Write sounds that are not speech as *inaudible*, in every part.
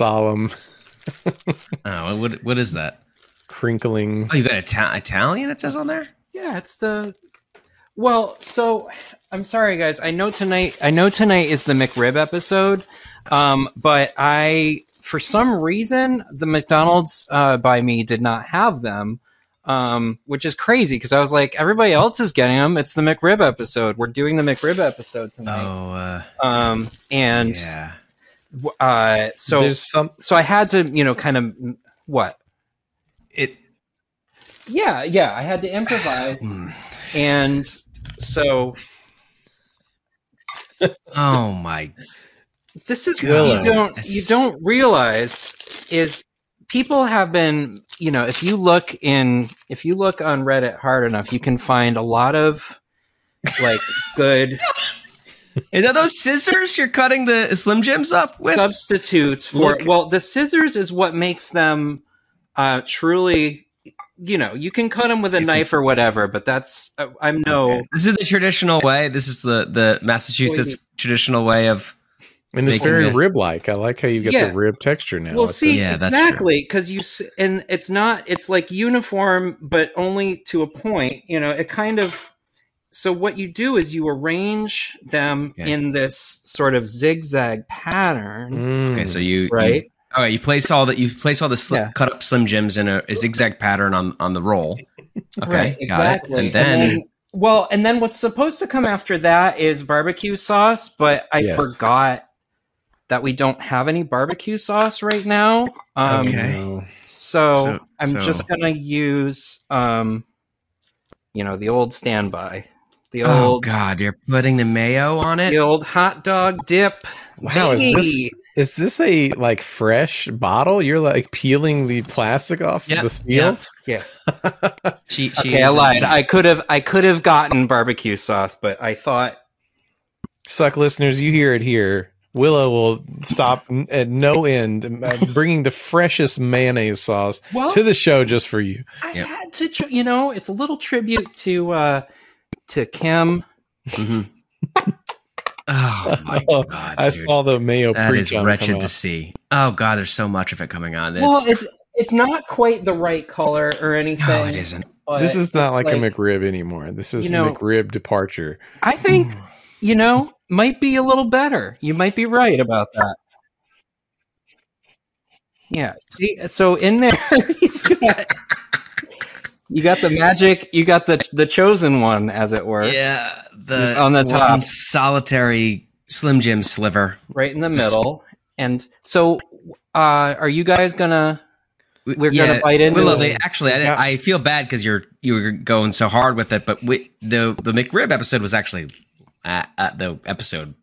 solemn, *laughs* Oh, what what is that? crinkling. Oh, you got Ita- Italian. It says on there. Yeah, it's the. Well, so I'm sorry, guys. I know tonight. I know tonight is the McRib episode, um, but I, for some reason, the McDonald's uh, by me did not have them, um, which is crazy because I was like, everybody else is getting them. It's the McRib episode. We're doing the McRib episode tonight, Oh, uh, um, and yeah. Uh, so There's some. so I had to, you know, kind of what It. Yeah, yeah, I had to improvise, *sighs* and so Oh my. this is what you don't you don't realize is people have been you know if you look in if you look on Reddit hard enough, you can find a lot of like good Is that those scissors you're cutting the Slim Jims up with? substitutes for Look. well the scissors is what makes them uh truly you know you can cut them with a Is it- knife or whatever but that's uh, i'm no Okay. This is the traditional way. This is the the Massachusetts traditional way of. And it's very it- rib like. I like how you get Yeah. the rib texture now. Well, It's see, a- Yeah, exactly, because you and it's not. It's like uniform, but only to a point. You know, it kind of. So what you do is you arrange them Okay. in this sort of zigzag pattern, Mm. Okay, so you right? You, all right, you place all the you place all the sli- Yeah. cut up Slim Jims in a, a zigzag pattern on on the roll. *laughs* Okay, right, got exactly. it. And then, well, and then what's supposed to come after that is barbecue sauce, but I Yes. forgot that we don't have any barbecue sauce right now. Um, Okay. So, So- I'm so- just gonna use, um, you know, the old standby, the oh old, god, you're putting the mayo on it. the old hot dog dip. Wow, is this is this a like fresh bottle? You're like peeling the plastic off Yeah, the steel. Yeah. *laughs* She, she Okay, I lied. I could have, I could have gotten barbecue sauce, but I thought, Succ listeners, you hear it here. Willow will stop *laughs* at no end, uh, bringing the freshest mayonnaise sauce well, to the show just for you. I Yep. had to, tr- you know, it's a little tribute to uh to Kim. Mhm. *laughs* Oh my *laughs* Oh, god, I dude. saw the mayo that is preach on come wretched to see. Oh god, there's so much of it coming on. It's, well, it's it's not quite the right color or anything. no, it isn't. This is not it's like, a McRib anymore. This is You know- a McRib departure. I think *sighs* you know might be a little better. You might be right about that. Yeah. See, so in there *laughs* you've got you got the magic. You got the the chosen one, as it were, Yeah, the on the one top. solitary Slim Jim sliver. right in the middle. And so, uh, are you guys gonna? We're gonna bite into Willow. it. They actually, I, Yeah. I feel bad because you're you were going so hard with it, but we, the the McRib episode was actually at, at the episode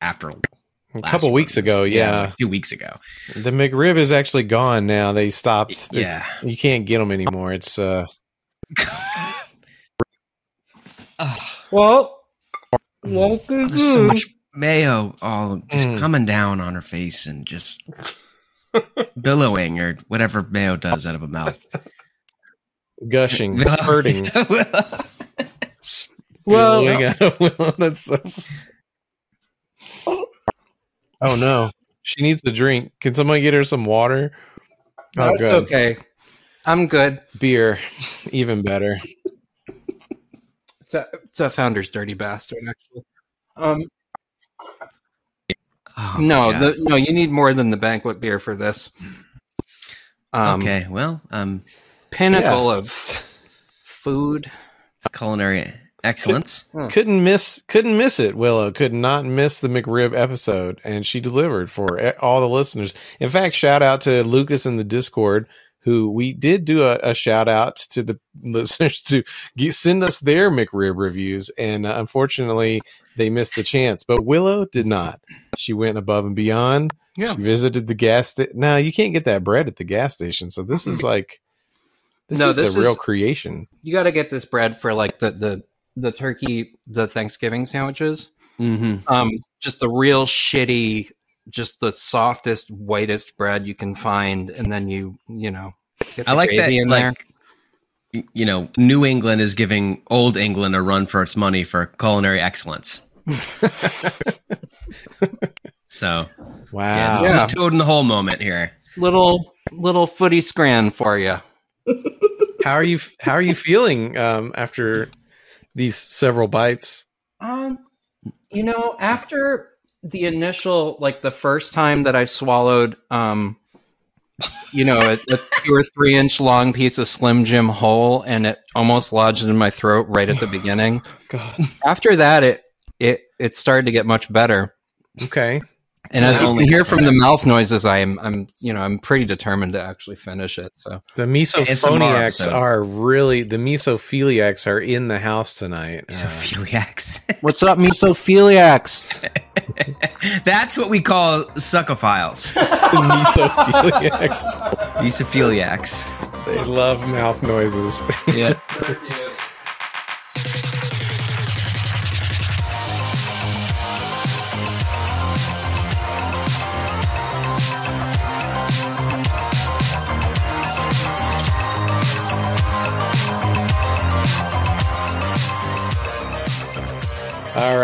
after A couple weeks ago, it was yeah. like two weeks ago. The McRib is actually gone now. They stopped. It's- Yeah. you can't get them anymore. It's uh, *laughs* Well, well, there's so much mayo all just Mm. coming down on her face and just *laughs* billowing or whatever mayo does out of a mouth. *laughs* gushing, spurting. Well- Spewing out of That's so. Oh no, she needs a drink. Can somebody get her some water? Oh, That's good. okay. I'm good. Beer, even better. It's a it's a founder's dirty bastard, actually. Um, Oh, no, the, no, you need more than the banquet beer for this. Um, okay, well, um, pinnacle Yeah. of food. it's culinary excellence. Couldn't miss. Couldn't miss it. Willow could not miss the McRib episode, and she delivered for all the listeners. In fact, shout out to Lucas in the Discord. Who we did do a, a shout out to the *laughs* listeners to get, send us their McRib reviews, and uh, unfortunately they missed the chance. But Willow did not. She went above and beyond. Yeah. She visited the gas station. Now you can't get that bread at the gas station, so this is like this No, is this a real creation. You got to get this bread for like the the the turkey, the Thanksgiving sandwiches. Mm-hmm. Um, just the real shitty, just the softest, whitest bread you can find, and then you you know. Get I the like that. in. Like, y- you know, New England is giving Old England a run for its money for culinary excellence. *laughs* so Wow. Yeah, this Yeah. is a toad in the hole moment here. Little little footy scran for you. *laughs* How are you? How are you feeling um, after these several bites? Um, you know, after the initial, like the first time that I swallowed, um, you know, a, a two or three inch long piece of Slim Jim whole, and it almost lodged in my throat right at the beginning. God. After that, it it it started to get much better. Okay. And as you can hear from the mouth noises, I am I'm you know I'm pretty determined to actually finish it. So The ASMR misophoniacs are really the misophiliacs are in the house tonight. Uh, Sophiliacs. *laughs* what's up, misophiliacs? *laughs* That's what we call suckophiles. *laughs* the misophiliacs. Mesophiliacs. they love mouth noises. yeah.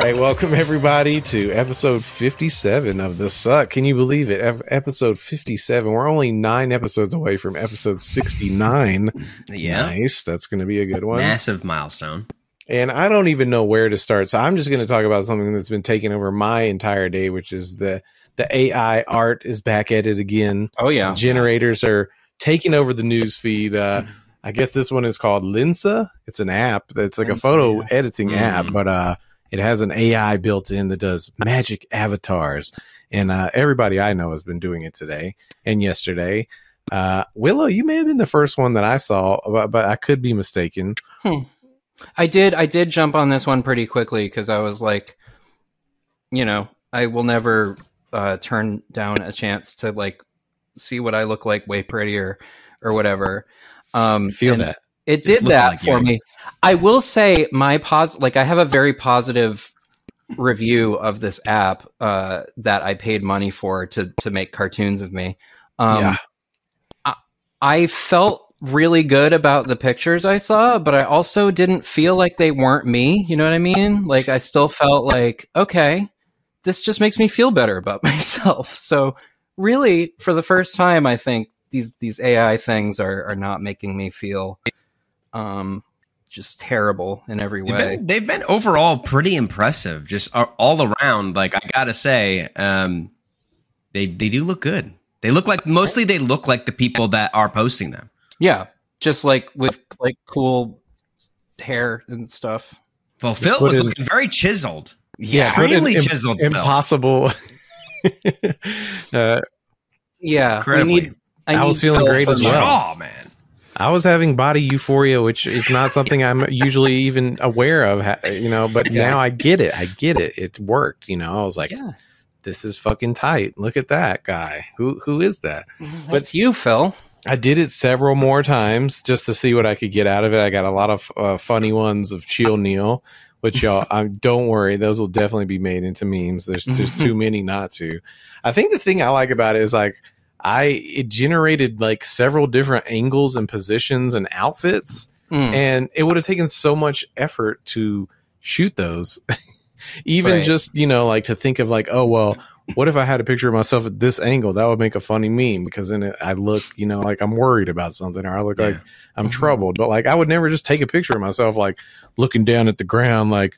Right, welcome everybody to episode 57 of The Succ. Can you believe it? Ep- Episode 57. We're only nine episodes away from episode 69. *laughs* Yeah. Nice. That's going to be a good one. Massive milestone. And I don't even know where to start. So I'm just going to talk about something that's been taking over my entire day, which is the the AI art is back at it again. Oh yeah. Generators are taking over the news feed. Uh, I guess this one is called Lensa. It's an app that's like a photo yeah. editing Mm. app, but uh, it has an AI built in that does magic avatars. And uh, everybody I know has been doing it today and yesterday. Uh, Willow, you may have been the first one that I saw, but, but I could be mistaken. I did I did jump on this one pretty quickly because I was like, you know, I will never uh, turn down a chance to like see what I look like way prettier or whatever. Um, Feel and that. It did that like for you. me. I will say my pos like I have a very positive review of this app uh, that I paid money for to to make cartoons of me. Um, Yeah. I, I felt really good about the pictures I saw, but I also didn't feel like they weren't me. You know what I mean? Like I still felt like okay, this just makes me feel better about *laughs* myself. So really, for the first time, I think these these AI things are are not making me feel um just terrible in every They've way. been, they've been overall pretty impressive, just all around. Like I gotta say, um, they they do look good. They look like mostly they look like the people that are posting them. Yeah, just like with like cool hair and stuff. Well, Phil was in- looking very chiseled. Yeah, extremely in im- chiseled. Impossible. *laughs* uh, Yeah, Incredibly. we need. I, I was feeling Phil great as well. Oh man, I was having body euphoria, which is not something I'm usually even aware of, you know. But Yeah. now I get it. I get it. It worked. You know, I was like, Yeah, "This is fucking tight. Look at that guy. Who who is that?" that's you, Phil. I did it several more times just to see what I could get out of it. I got a lot of uh, funny ones of Chill Neil, which y'all *laughs* I, don't worry, those will definitely be made into memes. There's there's too *laughs* many not to. I think the thing I like about it is like I it generated like several different angles and positions and outfits, Mm. and it would have taken so much effort to shoot those. *laughs* Even Right. just you know like to think of like oh well what if I had a picture of myself at this angle? That would make a funny meme because then it, I look, you know, like I'm worried about something or I look like I'm Mhm. troubled. But like I would never just take a picture of myself like looking down at the ground, like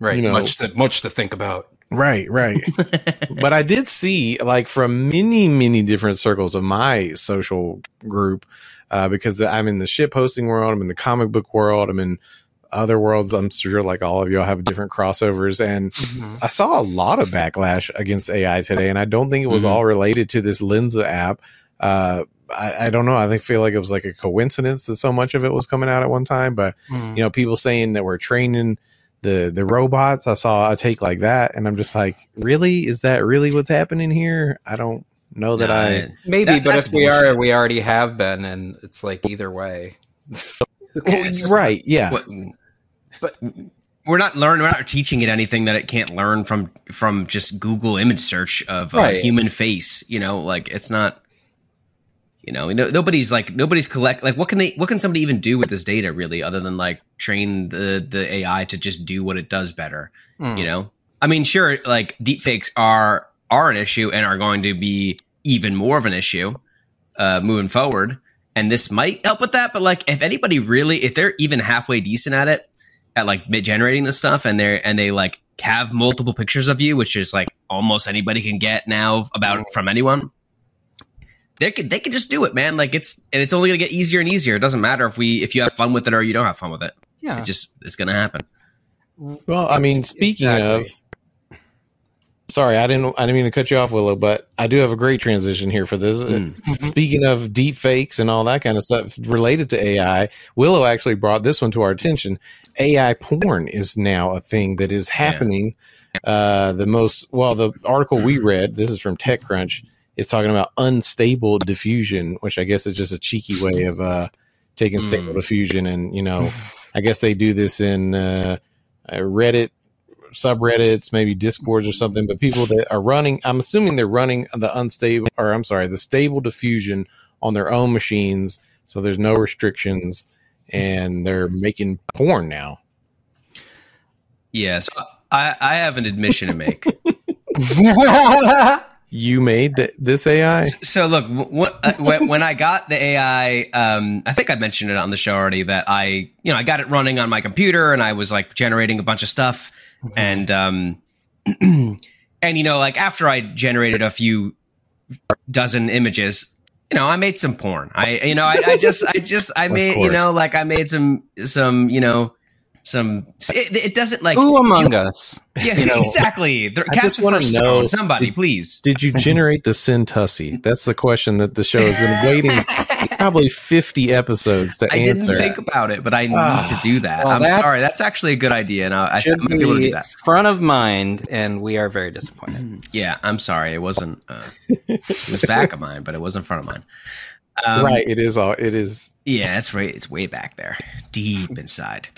right, you know- much to much to think about. Right, right. *laughs* but I did see like from many, many different circles of my social group uh, because I'm in the ship posting world, I'm in the comic book world, I'm in other worlds. I'm sure like all of y'all have different crossovers and I saw a lot of backlash against AI today, and I don't think it was Mhm. all related to this Lensa app. Uh, I, I don't know. I think feel like it was like a coincidence that so much of it was coming out at one time. But Mm. you know, people saying that we're training the the robots. I saw a take like that, and I'm just like, really? Is that really what's happening here? I don't know that I. Maybe, That- but if we bullshit. are, we already have been, and it's like either way. *laughs* Well, it's just right? Yeah. what- But- we're not learning. We're not teaching it anything that it can't learn from from just Google image search of a human face. You know, like it's not. You know, no, nobody's like nobody's collect like what can they what can somebody even do with this data really other than like train the the AI to just do what it does better. Mm. You know, I mean, sure, like deepfakes are are an issue and are going to be even more of an issue uh, moving forward. And this might help with that. But like, if anybody really, if they're even halfway decent at it, at like generating this stuff, and they're and they like have multiple pictures of you, which is like almost anybody can get now about from anyone. They could they could just do it, man. Like it's and it's only gonna get easier and easier. It doesn't matter if we if you have fun with it or you don't have fun with it. Yeah. It just it's gonna happen. Well, I mean, speaking Exactly. of, sorry, I didn't, I didn't mean to cut you off, Willow, but I do have a great transition here for this. Mm. Speaking of deep fakes and all that kind of stuff related to AI, Willow actually brought this one to our attention. AI porn is now a thing that is happening. Uh, the most, well, the article we read, this is from TechCrunch, is talking about unstable diffusion, which I guess is just a cheeky way of uh, taking Mm. stable diffusion. And, you know, I guess they do this in uh, uh, Reddit subreddits, maybe discords or something, but people that are running, I'm assuming they're running the unstable, or I'm sorry, the stable diffusion on their own machines. So there's no restrictions and they're making porn now. Yeah. So I I have an admission to make. *laughs* You made th- this AI? So look, uh, *laughs* when, when I got the AI, um, I think I mentioned it on the show already that I, you know, I got it running on my computer and I was like generating a bunch of stuff, and um, *clears throat* and you know, like after I generated a few dozen images, you know, I made some porn. I, you know, I, I just, I just, I *laughs* made, you know, like I made some, some, you know, some. It, it doesn't like, Who among *laughs* us? yeah, you know, exactly. The- I Cast just the first know- stone, somebody, please. Did you generate the sin tussy? That's the question that the show has been *laughs* waiting probably 50 episodes to answer. I didn't think about it, but I need Ah. to do that. Well, I'm that's- sorry. That's actually a good idea, and I, I might be able to do that. front of mind, and we are very disappointed. Yeah, I'm sorry. It wasn't. Uh, it was back of mine, but it wasn't front of mine. Um, right. It is all, it is. Yeah, it's right. It's way back there, deep inside.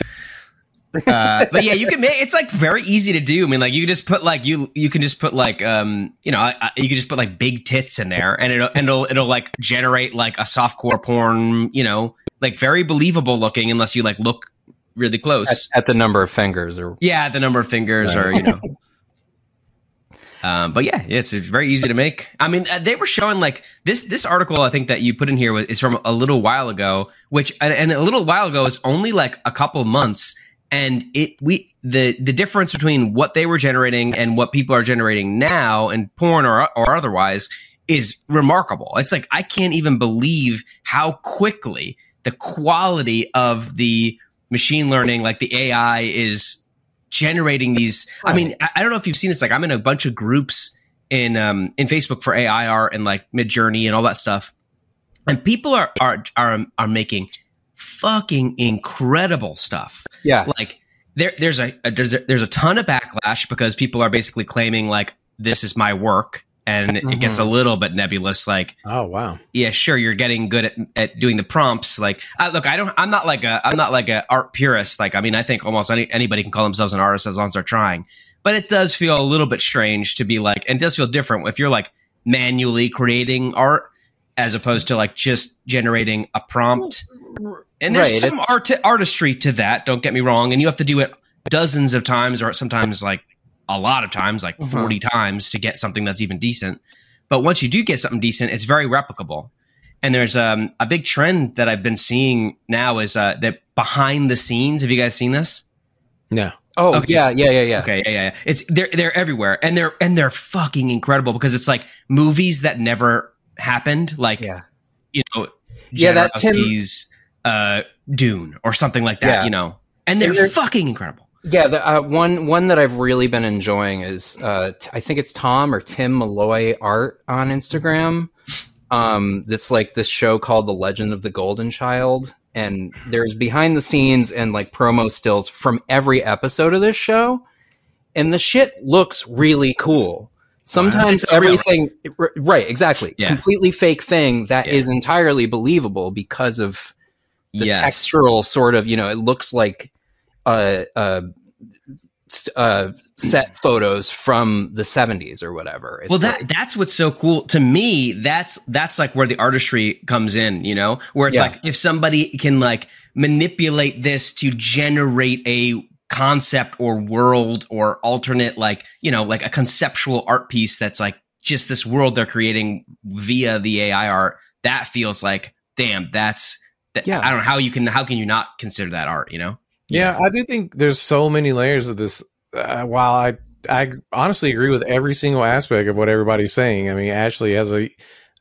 Uh, but yeah, you can make it's like very easy to do. I mean, like you can just put like you you can just put like um you know I, I, you can just put like big tits in there, and it'll and it'll it'll like generate like a softcore porn. You know, like very believable looking, unless you like look really close. at the number of fingers, or Yeah, the number of fingers, or you know. *laughs* Um, but yeah, it's very easy to make. I mean, uh, they were showing like this. This article I think that you put in here was, is from a little while ago, which and, and a little while ago is only like a couple months, and it we the the difference between what they were generating and what people are generating now in porn or or otherwise is remarkable. It's like I can't even believe how quickly the quality of the machine learning, like the AI, is generating these. I mean, I, I don't know if you've seen this. Like, I'm in a bunch of groups in um in Facebook for AI art and like Midjourney and all that stuff, and people are are are are making fucking incredible stuff. yeah, Like, there there's a, a there's a there's a ton of backlash because people are basically claiming like this is my work. And it gets a little bit nebulous, like Oh, wow. yeah, sure, you're getting good at, at doing the prompts. Like, uh, look, I don't, I'm not like a, I'm not like a art purist. Like, I mean, I think almost any, anybody can call themselves an artist as long as they're trying. But it does feel a little bit strange to be like, and it does feel different if you're like manually creating art as opposed to like just generating a prompt. And there's Right, some art artistry to that. Don't get me wrong, and you have to do it dozens of times, or sometimes like a lot of times, like Mhm. 40 times to get something that's even decent. But once you do get something decent, it's very replicable. And there's um, a big trend that I've been seeing now is uh, that behind the scenes. Have you guys seen this? No. Oh Okay, yeah, so- yeah, yeah, yeah. Okay, yeah, yeah, yeah. It's they're they're everywhere, and they're and they're fucking incredible because it's like movies that never happened, like Yeah. you know, Yeah, that Tim- uh, Dune or something like that. Yeah. You know, and they're And fucking incredible. Yeah, the uh, one one that I've really been enjoying is uh, t- I think it's Tom or Tim Malloy art on Instagram. Um, that's like this show called The Legend of the Golden Child, and there's behind the scenes and like promo stills from every episode of this show, and the shit looks really cool. Sometimes everything, right? Exactly, Yeah. completely fake thing that is Yeah. entirely believable because of the yes. textural sort of you know it looks like uh uh, s- uh set photos from the 70s or whatever it's well, that like- that's what's so cool to me. That's that's like where the artistry comes in. You know, where it's Yeah. like if somebody can like manipulate this to generate a concept or world or alternate like you know like a conceptual art piece that's like just this world they're creating via the AI art that feels like damn that's that, Yeah. I don't know how you can how can you not consider that art you know Yeah, I do think there's so many layers of this. Uh, while I I honestly agree with every single aspect of what everybody's saying. I mean, Ashley has a,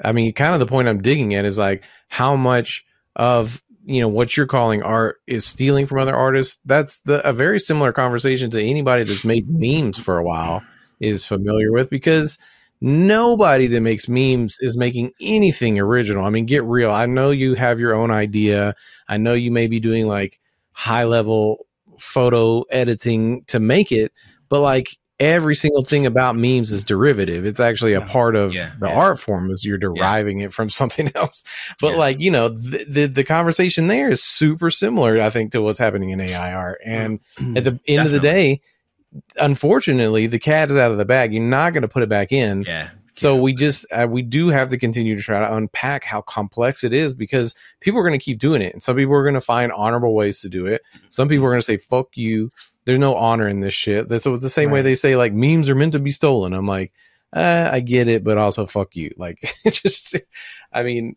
I mean, kind of the point I'm digging at is like how much of you know what you're calling art is stealing from other artists. That's the a very similar conversation to anybody that's made memes for a while is familiar with because nobody that makes memes is making anything original. I mean, get real. I know you have your own idea. I know you may be doing like high level photo editing to make it, but like every single thing about memes is derivative. It's actually a Yeah. part of Yeah. the Yeah. art form as you're deriving it from *laughs* something else. But Yeah. like, you know, the, the the conversation there is super similar, I think, to what's happening in AI art. And *clears throat* at the end of the day, unfortunately, the cat is out of the bag. You're not going to put it back in. yeah So we just uh, we do have to continue to try to unpack how complex it is because people are going to keep doing it, and some people are going to find honorable ways to do it. Some people are going to say "fuck you." There's no honor in this shit. That's the same way they say like memes are meant to be stolen. I'm like, uh, I get it, but also fuck you. *laughs* Like, *laughs* just, I mean,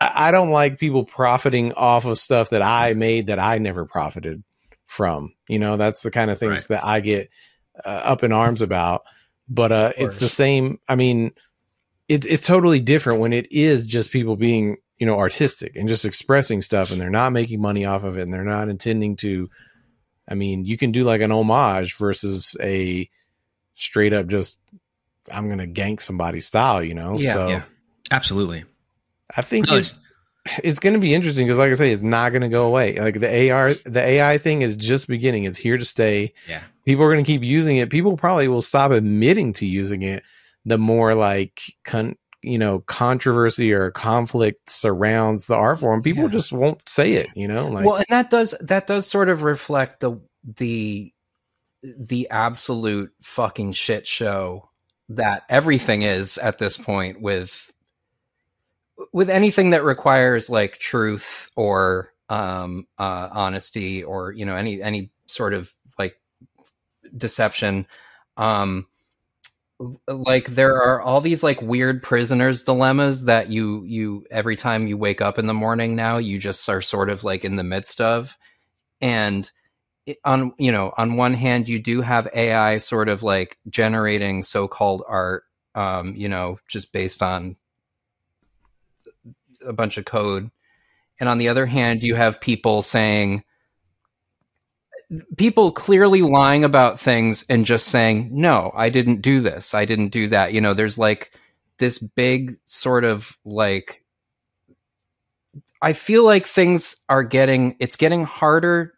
I, I don't like people profiting off of stuff that I made that I never profited from. You know, that's the kind of things that I get uh, up in arms about. But uh, it's the same. I mean, it's it's totally different when it is just people being you know artistic and just expressing stuff, and they're not making money off of it, and they're not intending to. I mean, you can do like an homage versus a straight up just I'm gonna gank somebody style, you know. Yeah. so Yeah. absolutely I think No, it's it's going to be interesting because, like I say, it's not going to go away. Like the AR, the AI thing is just beginning. It's here to stay. Yeah. people are going to keep using it. People probably will stop admitting to using it. The more like con, you know, controversy or conflict surrounds the art form, people Yeah. just won't say it. You know, like well, and that does that does sort of reflect the the the absolute fucking shit show that everything is at this point with with anything that requires like truth or um uh honesty or you know any any sort of like deception um like there are all these like weird prisoners dilemmas that you you every time you wake up in the morning now you just are sort of like in the midst of. And it- on you know on one hand you do have ai sort of like generating so-called art um you know just based on a bunch of code. And on the other hand you have people saying people clearly lying about things and just saying no i didn't do this. I didn't do that. You know there's like this big sort of like i feel like things are getting it's getting harder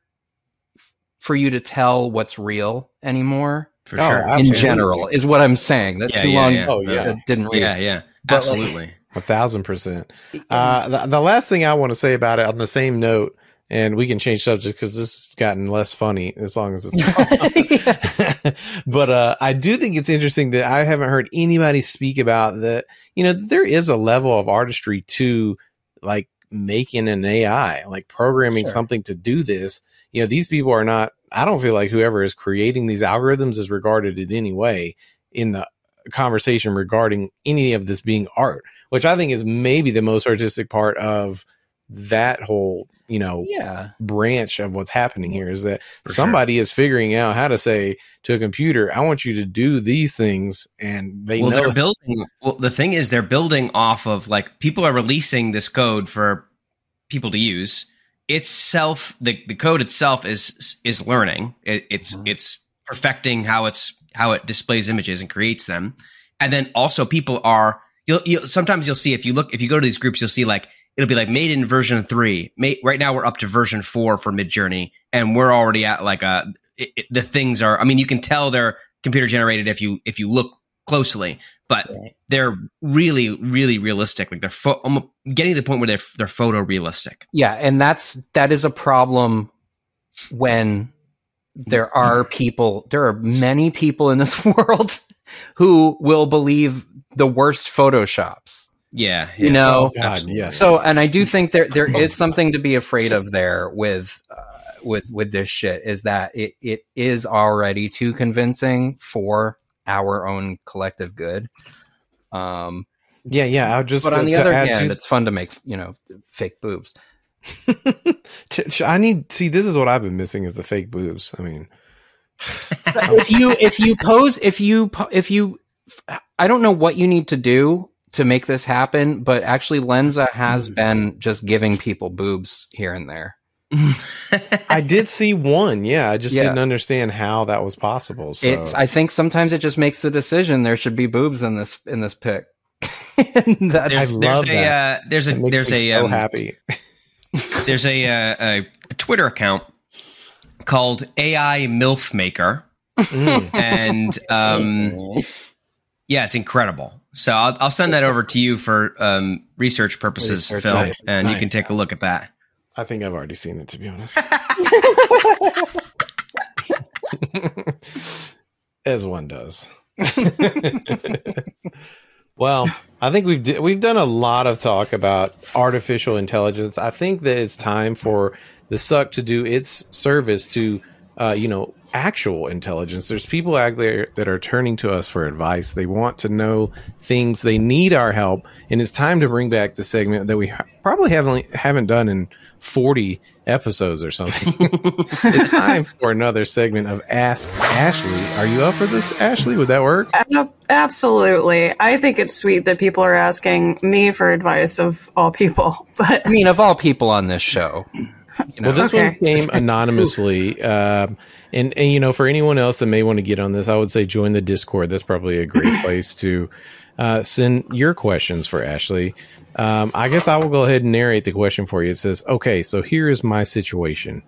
f- for you to tell what's real anymore. For Oh, sure in general is what i'm saying. That Yeah, too yeah, long yeah. Oh, yeah. uh, didn't read yeah yeah. But, like- absolutely. A thousand percent. Uh, the, the last thing I want to say about it on the same note, and we can change subject because this has gotten less funny as long as it's *laughs* *laughs* but uh, I do think it's interesting that I haven't heard anybody speak about that. You know, there is a level of artistry to like making an AI, like programming Sure. something to do this. You know, these people are not. I don't feel like whoever is creating these algorithms is regarded in any way in the conversation regarding any of this being art, which I think is maybe the most artistic part of that whole, you know, yeah branch of what's happening here is that For somebody is figuring out how to say to a computer, I want you to do these things. And they well know. they're building well the thing is they're building off of like people are releasing this code for people to use itself the, the code itself is is learning it, it's Mhm. it's perfecting how it's how it displays images and creates them and then also people are you'll, you'll sometimes you'll see if you look if you go to these groups you'll see like it'll be like made in version 3 made, right now we're up to version 4 for midjourney and we're already at like a it, it- the things are i mean you can tell they're computer generated if you if you look closely but Right. they're really really realistic. Like they're almo- getting to the point where they're they're photorealistic. Yeah and that's that is a problem when there are people there are many people in this *laughs* world who will believe the worst photoshops yeah, You know- Oh, God, yes. so and i do think there there is something to be afraid of there with uh, with with this shit is that it it is already too convincing for our own collective good Um, Yeah, yeah. I'll just. but on uh, the other hand, to- it's fun to make you know fake boobs. *laughs* I need see. This is what I've been missing is the fake boobs. I mean, *laughs* if you if you pose if you if you I don't know what you need to do to make this happen, but actually Lensa has been just giving people boobs here and there. *laughs* I did see one. Yeah, I just Yeah. didn't understand how that was possible. So It's I think sometimes it just makes the decision there should be boobs in this in this pic. *laughs* And that's, there's, I there's love a that. uh, there's a it makes there's a so um, happy. *laughs* there's a, uh, a, a Twitter account called AI MILF Maker, Mm. and um, yeah, it's incredible. So I'll, I'll send that over to you for um, research purposes, Research, Phil, nice, and you can take a look at that. I think I've already seen it to be honest. *laughs* As one does. well, I think we've we've done a lot of talk about artificial intelligence. I think that it's time for the Succ to do its service to uh, you know actual intelligence. There's people out there that are turning to us for advice. They want to know things. They need our help, and it's time to bring back the segment that we probably haven't haven't done in 40 episodes or something. *laughs* it's time for another segment of Ask Ashley. Are you up for this, Ashley? Would that work? Absolutely. I think it's sweet that people are asking me for advice of all people. *laughs* But I mean, of all people on this show, you know, Well, this one came anonymously. um, and, and, you know, for anyone else that may want to get on this, I would say join the Discord. That's probably a great *clears throat* place to uh, send your questions for Ashley. Um, I guess I will go ahead and narrate the question for you. It says, Okay, so here is my situation.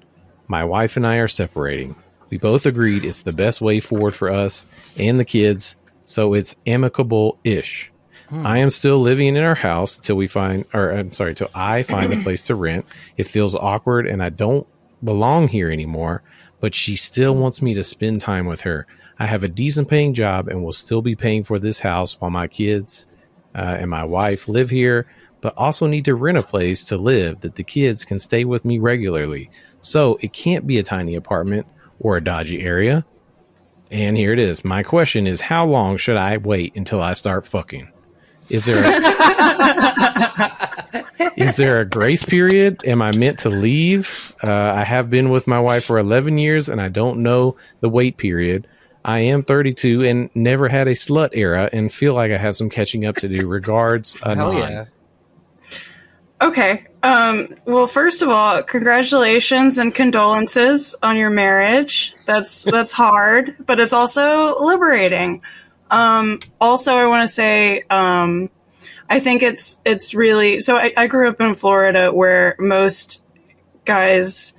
My wife and I are separating. We both agreed it's the best way forward for us and the kids, so it's amicable ish. I am still living in our house till we find, or I'm sorry, till I find a *clears throat* place to rent. It feels awkward and I don't belong here anymore, but she still wants me to spend time with her. I have a decent paying job and will still be paying for this house while my kids uh, and my wife live here, but also need to rent a place to live that the kids can stay with me regularly. So it can't be a tiny apartment or a dodgy area. And here it is. My question is how long should I wait until I start fucking? Is there a, *laughs* is there a grace period? Am I meant to leave? Uh, I have been with my wife for 11 years and I don't know the wait period. I am 32 and never had a slut era and feel like I have some catching up to do. Regards, *laughs* Anon. yeah. okay. Um, well, first of all, congratulations and condolences on your marriage. That's *laughs* that's hard, but it's also liberating. Um, also, I want to say, um, I think it's it's really so. I, I grew up in Florida, where most guys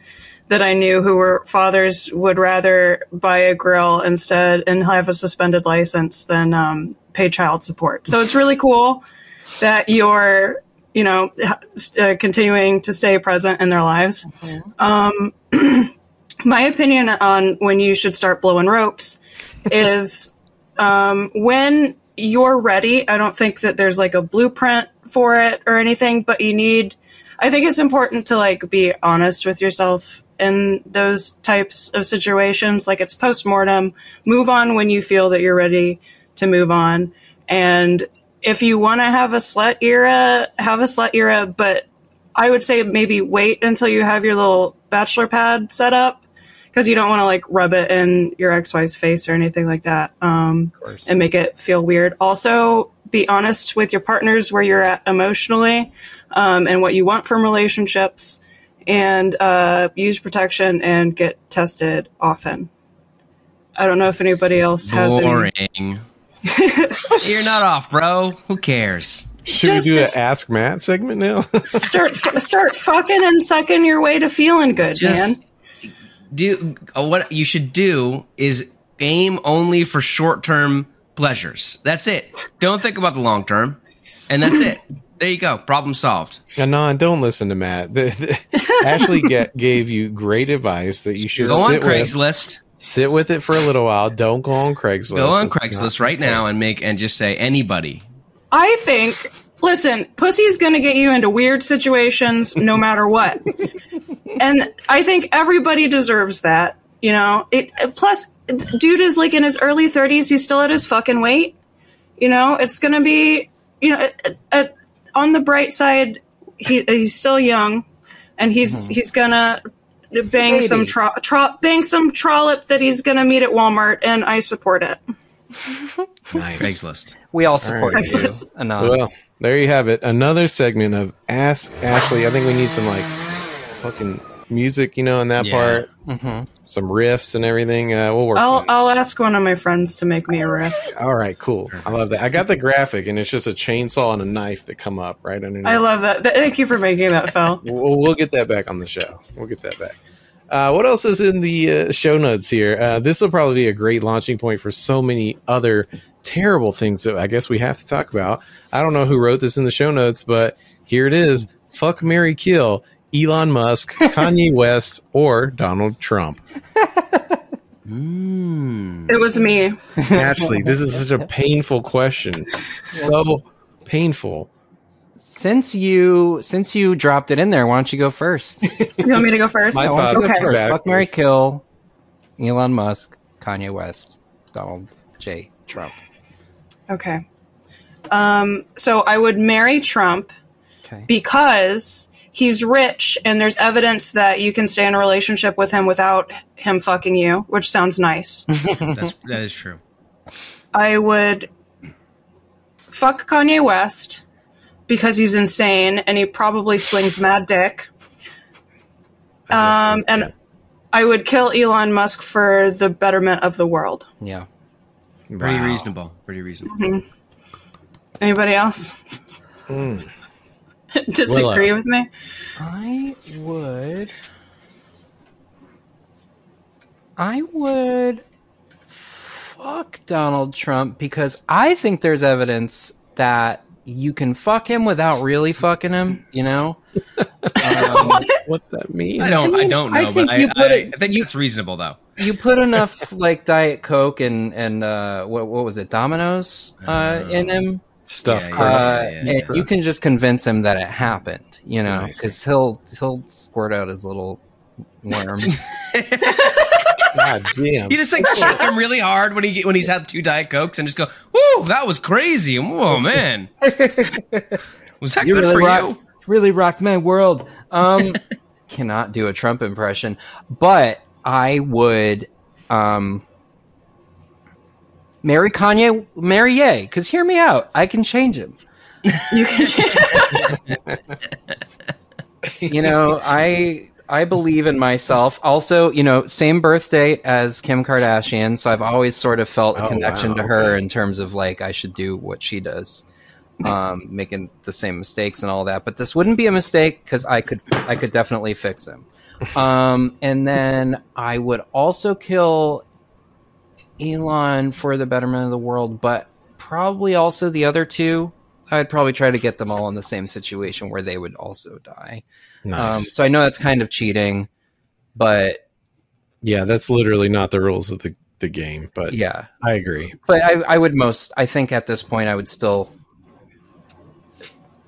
that I knew who were fathers would rather buy a grill instead and have a suspended license than um, pay child support. So it's really cool that you're, you know, uh, continuing to stay present in their lives. Um, *clears throat* my opinion on when you should start blowing ropes is um, when you're ready. I don't think that there's like a blueprint for it or anything, but you need. I think it's important to like be honest with yourself in those types of situations. Like it's post mortem. Move on when you feel that you're ready to move on. And if you want to have a slut era, have a slut era. But I would say maybe wait until you have your little bachelor pad set up because you don't want to like rub it in your ex-wife's face or anything like that um, and make it feel weird. Also, be honest with your partners where you're at emotionally um, and what you want from relationships, and uh, use protection and get tested often. I don't know if anybody else has any. Boring. *laughs* You're not off, bro. Who cares? Should we do an Ask Matt segment now? *laughs* start start fucking and sucking your way to feeling good, Just man. Do uh, what you should do is aim only for short-term pleasures. That's it. Don't think about the long term, and that's it. *laughs* There you go. Problem solved. Anon, don't listen to Matt. The- *laughs* the- Ashley *laughs* ga- gave you great advice that you should Go on sit with, Craigslist. sit with it for a little while. Don't go on Craigslist. Go on Craigslist right now and make and just say anybody. I think listen, pussy's gonna get you into weird situations no *laughs* matter what. and I think everybody deserves that. You know, it plus dude is like in his early thirties, he's still at his fucking weight. You know, it's going to be, you know, at, at, on the bright side, he, he's still young, and he's mm-hmm. he's gonna bang Baby. some tro- tro- bang some trollop that he's gonna meet at Walmart, and I support it. *laughs* Nice. Craigslist. We all support right. you. Anon. Well, there you have it. Another segment of Ask Ashley. I think we need some like fucking music, you know, in that Yeah. part. Mhm. Some riffs and everything. Uh, we'll work. I'll on. I'll ask one of my friends to make me a riff. All right, cool. I love that. I got the graphic, and it's just a chainsaw and a knife that come up right underneath. I love that. Thank you for making that, Phil. *laughs* We'll, we'll get that back on the show. We'll get that back. Uh, what else is in the uh, show notes here? Uh, this will probably be a great launching point for so many other terrible things that I guess we have to talk about. I don't know who wrote this in the show notes, but here it is: fuck, Mary, kill Elon Musk, *laughs* Kanye West, or Donald Trump. Mm. It was me. Ashley, this is such a painful question. So painful. Since you since you dropped it in there, why don't you go first? *laughs* You want me to go first? My Why don't you thoughts. go first? Exactly. Fuck Mary Kill, Elon Musk, Kanye West, Donald J. Trump. Okay. Um, so I would marry Trump Okay. because he's rich and there's evidence that you can stay in a relationship with him without him fucking you, which sounds nice. *laughs* That's that is true. I would fuck Kanye West because he's insane and he probably slings mad dick. Um, and I would kill Elon Musk for the betterment of the world. Yeah. Pretty Wow. reasonable. Pretty reasonable. Anybody else Mm. *laughs* disagree with me? I would. I would fuck Donald Trump because I think there's evidence that you can fuck him without really fucking him. You know. Um, What that means? I don't. I don't know, I think but you I, put I, it- I think it's reasonable though. you put enough like Diet Coke and and uh, what what was it, Domino's uh, in him. Stuff Yeah, yeah. crust. Uh, yeah. and you can just convince him that it happened, you know, Nice. because he'll he'll squirt out his little worm. *laughs* God damn. You just like shake him really hard when he when he's had two diet cokes and just go, "Whoa, that was crazy!" Whoa, man, *laughs* was that You good really for rock- you? Really rocked my world. Um, *laughs* cannot do a Trump impression, but I would um, marry Kanye, marry Ye, because hear me out, I can change him. You can. Change. you know, I I believe in myself. Also, you know, same birth date as Kim Kardashian, so I've always sort of felt a Oh, connection wow, to her okay. in terms of like I should do what she does, um, making the same mistakes and all that. But this wouldn't be a mistake because I could I could definitely fix him. Um, and then I would also kill Elon for the betterment of the world, but probably also the other two. I'd probably try to get them all in the same situation where they would also die. Nice. Um, so I know that's kind of cheating, but yeah, that's literally not the rules of the, the game, but yeah. I agree. But I, I would most, I think at this point, I would still.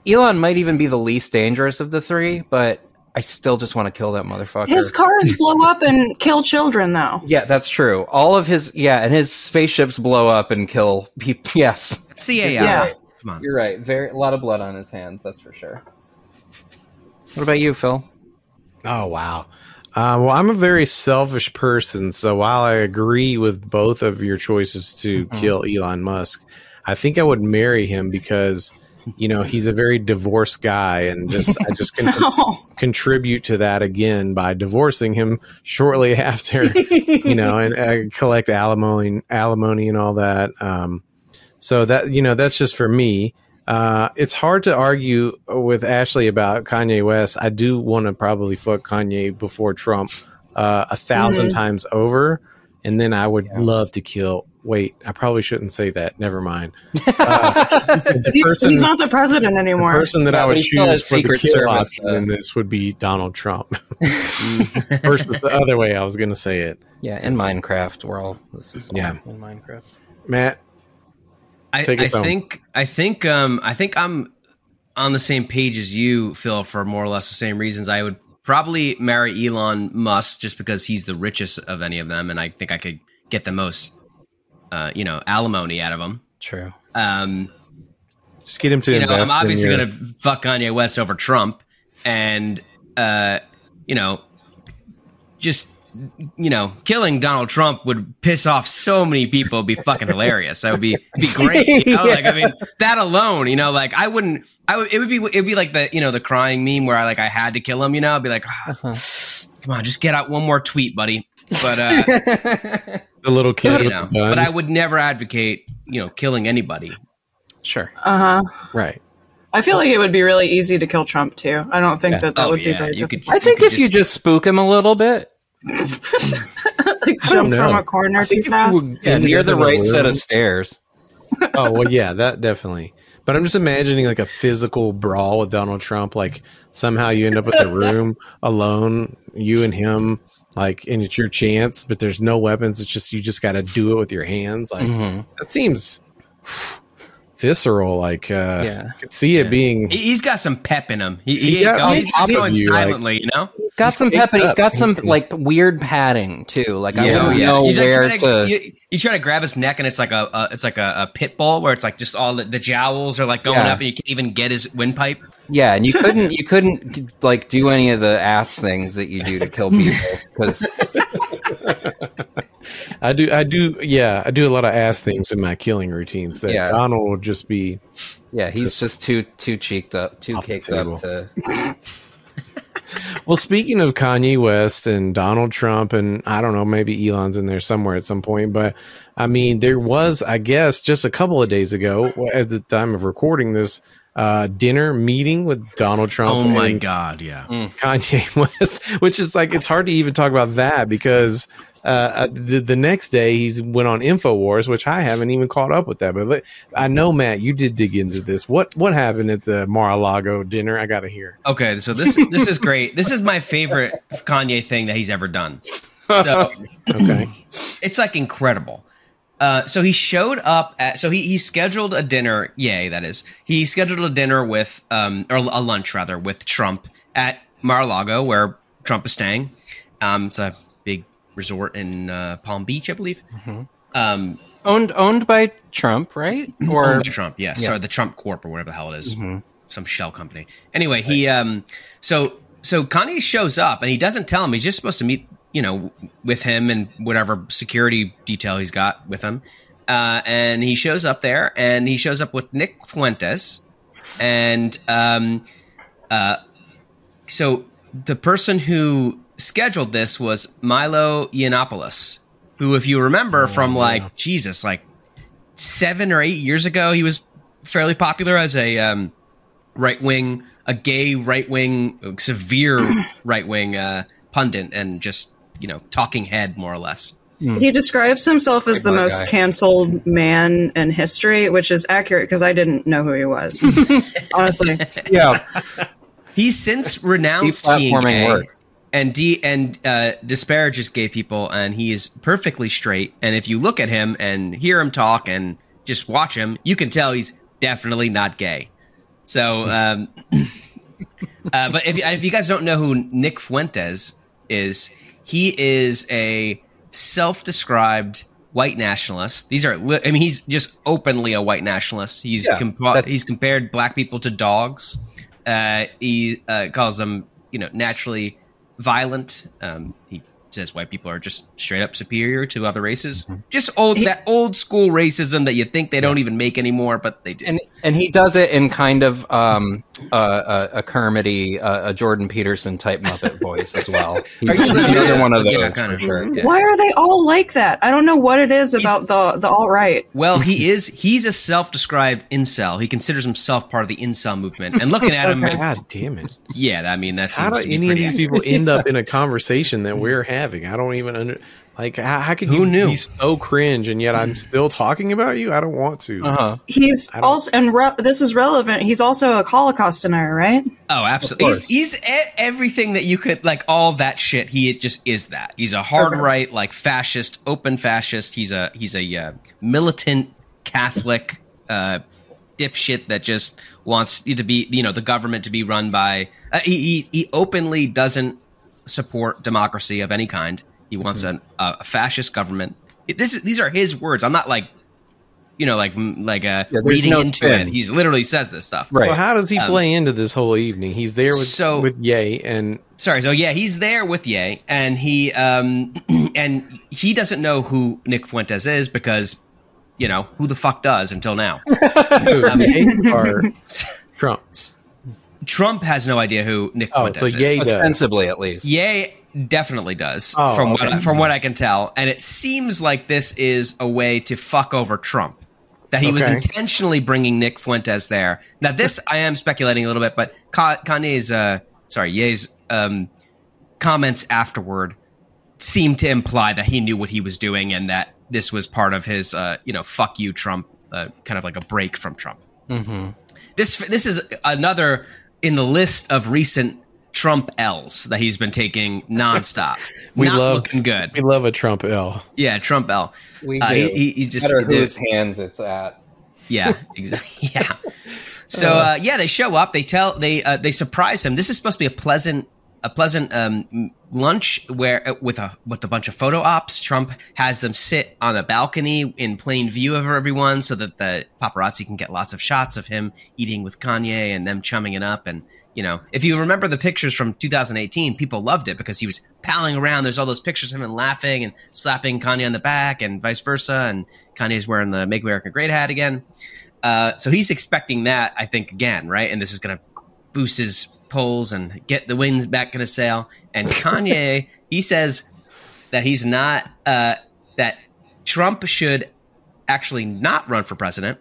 Elon might even be the least dangerous of the three, but I still just want to kill that motherfucker. His cars *laughs* blow up and kill children, though. yeah, that's true. All of his, yeah, and his spaceships blow up and kill people. *laughs* Yes, CAI. Yeah. Come on. you're right. Very a lot of blood on his hands. That's for sure. What about you, Phil? Oh wow. Uh, well, I'm a very selfish person, so while I agree with both of your choices to Mhm. kill Elon Musk, I think I would marry him because you know he's a very divorced guy, and just I just can *laughs* Oh. contribute to that again by divorcing him shortly *laughs* after, you know, and uh, collect alimony, alimony, and all that. Um, so that you know, that's just for me. Uh, it's hard to argue with Ashley about Kanye West. I do want to probably fuck Kanye before Trump uh, a 1000 Mhm. times over, and then I would Yeah. love to kill. Wait, I probably shouldn't say that. Never mind. *laughs* The He's, person, he's not the president anymore. the person that Yeah, I but would he still has choose for the Secret kill Service, option uh, in this would be Donald Trump *laughs* *laughs* versus the other way I was going to say it. Yeah, in Minecraft, we're all this is all Yeah. in Minecraft. Matt, I, Take I us home. think I think um I think I'm on the same page as you, Phil, for more or less the same reasons. I would probably marry Elon Musk just because he's the richest of any of them, and I think I could get the most, uh, you know, alimony out of him. True. Um, Just get him to you know. I'm obviously your- going to fuck Kanye West over Trump, and uh, you know, just you know, killing Donald Trump would piss off so many people. It'd be fucking hilarious. That would be be great. You *laughs* know? Like I mean, that alone, you know, like I wouldn't. I would. It would be. It'd be like the you know the crying meme where I like I had to kill him. You know, I'd be like, "Ah, come on, just get out one more tweet, buddy. But uh, *laughs* the little kid. you know, but I would never advocate you know killing anybody. Sure. Uh huh. right. I feel like it would be really easy to kill Trump too. I don't think that that Oh, would be very you difficult. could- I think could if you just spook him a little bit, *laughs* like I jump don't from a corner I too think if you fast. were yeah, near the other right set of stairs. *laughs* oh well, yeah, that definitely. But I'm just imagining like a physical brawl with Donald Trump. Like somehow you end up in the room alone, you and him, like, and it's your chance. But there's no weapons. It's just you just got to do it with your hands. Like Mhm. that seems visceral. Like uh, Yeah. I could see it being. He- He's got some pep in him. He, He he ain't got- go- on he's top going you, like- silently, you know. He's got some pep and he's up. got some like weird padding too. Like I Yeah, don't yeah. know You, like, where try to. you, you try to grab his neck, and it's like a, a it's like a, a pit bull where it's like just all the, the jowls are like going Yeah. up, and you can't even get his windpipe. yeah, and you *laughs* couldn't you couldn't like do any of the ass things that you do to kill people *laughs* because I do. I do. Yeah, I do a lot of ass things in my killing routines. That Yeah. Donald will just be. yeah, he's just too too cheeked up, too caked up to. Well, speaking of Kanye West and Donald Trump, and I don't know, maybe Elon's in there somewhere at some point, but I mean, there was, I guess, just a couple of days ago, at the time of recording this, uh, dinner meeting with Donald Trump Oh my god, yeah. Kanye *laughs* West, which is like it's hard to even talk about that because uh, uh, the, the next day he's went on Infowars, which I haven't even caught up with that. But let- I know Matt, you did dig into this. What what happened at the Mar-a-Lago dinner? I got to hear. Okay, so this this is great. This is my favorite Kanye thing that he's ever done. So Okay, it's like incredible. Uh, so he showed up at so he he scheduled a dinner. Ye, that is. He scheduled a dinner with um or a lunch rather with Trump at Mar-a-Lago where Trump is staying. Um, it's a resort in uh, Palm Beach, I believe. Um, Owned owned by Trump, right? *clears throat* Or owned by Trump, yes, yeah. or the Trump Corp or whatever the hell it is. some shell company. Anyway, he um so so Kanye shows up and he doesn't tell him he's just supposed to meet you know with him and whatever security detail he's got with him. Uh, and he shows up there and he shows up with Nick Fuentes and um uh so the person who scheduled this was Milo Yiannopoulos, who if you remember from like Jesus like 7 or 8 years ago he was fairly popular as a um right wing, a gay right wing, severe *clears throat* right wing uh, pundit, and just you know talking head more or less. He describes himself as the most guy. canceled man in history, which is accurate because I didn't know who he was. *laughs* Honestly, yeah, He's since renounced being deplatforming gay works. And and uh, disparages gay people, and he is perfectly straight. And if you look at him and hear him talk and just watch him, you can tell he's definitely not gay. So, um, *coughs* uh, but if, if you guys don't know who Nick Fuentes is, he is a self-described white nationalist. These are, li- I mean, he's just openly a white nationalist. He's Yeah, compa- he's compared black people to dogs. Uh, he uh, calls them, you know, naturally violent. Um, he says white people are just straight up superior to other races. Just old that old school racism that you think they don't even make anymore, but they do. and and he does it in kind of um, uh, a, a Kermity, uh, a Jordan Peterson type Muppet *laughs* voice as well. He's another yeah, one of those yeah, for kinda. sure. Yeah. why are they all like that? I don't know what it is about the the alt right. Well, he *laughs* is he's a self-described incel. He considers himself part of the incel movement. And looking at him, *laughs* God damn it! yeah, I mean that How seems do to be any of these accurate. people end up in a conversation that we're having? I don't even under like how, how could Who you knew? be so cringe and yet I'm still talking about you? I don't want to. Uh-huh. He's also and re- this is relevant. He's also a Holocaust denier, right? Oh, absolutely. He's, he's e- everything that you could like. All that shit. He just is that. He's a hard Okay. right, like fascist, open fascist. He's a he's a uh, militant Catholic uh, dipshit that just wants you to be, you know, the government to be run by. Uh, he, he he openly doesn't support democracy of any kind. He wants an, a fascist government. It- This these are his words. I'm not like you know, like like uh, Yeah, there's reading no into spin. it. He's literally says this stuff. Right. So how does he Um, play into this whole evening? He's there with So- with Ye and Sorry. So yeah, he's there with Ye, and he um *clears throat* and he doesn't know who Nick Fuentes is because you know who the fuck does until now. *laughs* who? Ye or *laughs* Trump. Trump has no idea who Nick Oh, Fuentes so is. Ye does. Ostensibly, at least. Ye definitely does Oh, from what okay. I, from what I can tell, and it seems like this is a way to fuck over Trump. That he was intentionally bringing Nick Fuentes there. Now, this *laughs* I am speculating a little bit, but Kanye's, uh, sorry, Ye's um, comments afterward seem to imply that he knew what he was doing and that this was part of his, uh, you know, fuck you, Trump, uh, kind of like a break from Trump hmm this this is another in the list of recent Trump L's that he's been taking nonstop. *laughs* We Not love- looking good. We love a Trump L. Yeah, Trump L. We Uh, do. he, he, he's just matter the- whose hands it's at. yeah, *laughs* exactly. Yeah. So uh, yeah, they show up. They tell they uh, they surprise him. This is supposed to be a pleasant a pleasant um, lunch where uh, with a with a bunch of photo ops. Trump has them sit on a balcony in plain view of everyone, so that the paparazzi can get lots of shots of him eating with Kanye and them chumming it up. And you know, if you remember the pictures from 2018, people loved it because he was palling around. There's all those pictures of him laughing and slapping Kanye on the back, and vice versa. And Kanye's wearing the "Make America Great" hat again. Uh, so he's expecting that, I think, again, right? And this is going to boost his polls and get the winds back in his sail. And Kanye, *laughs* he says that he's not, uh, that Trump should actually not run for president,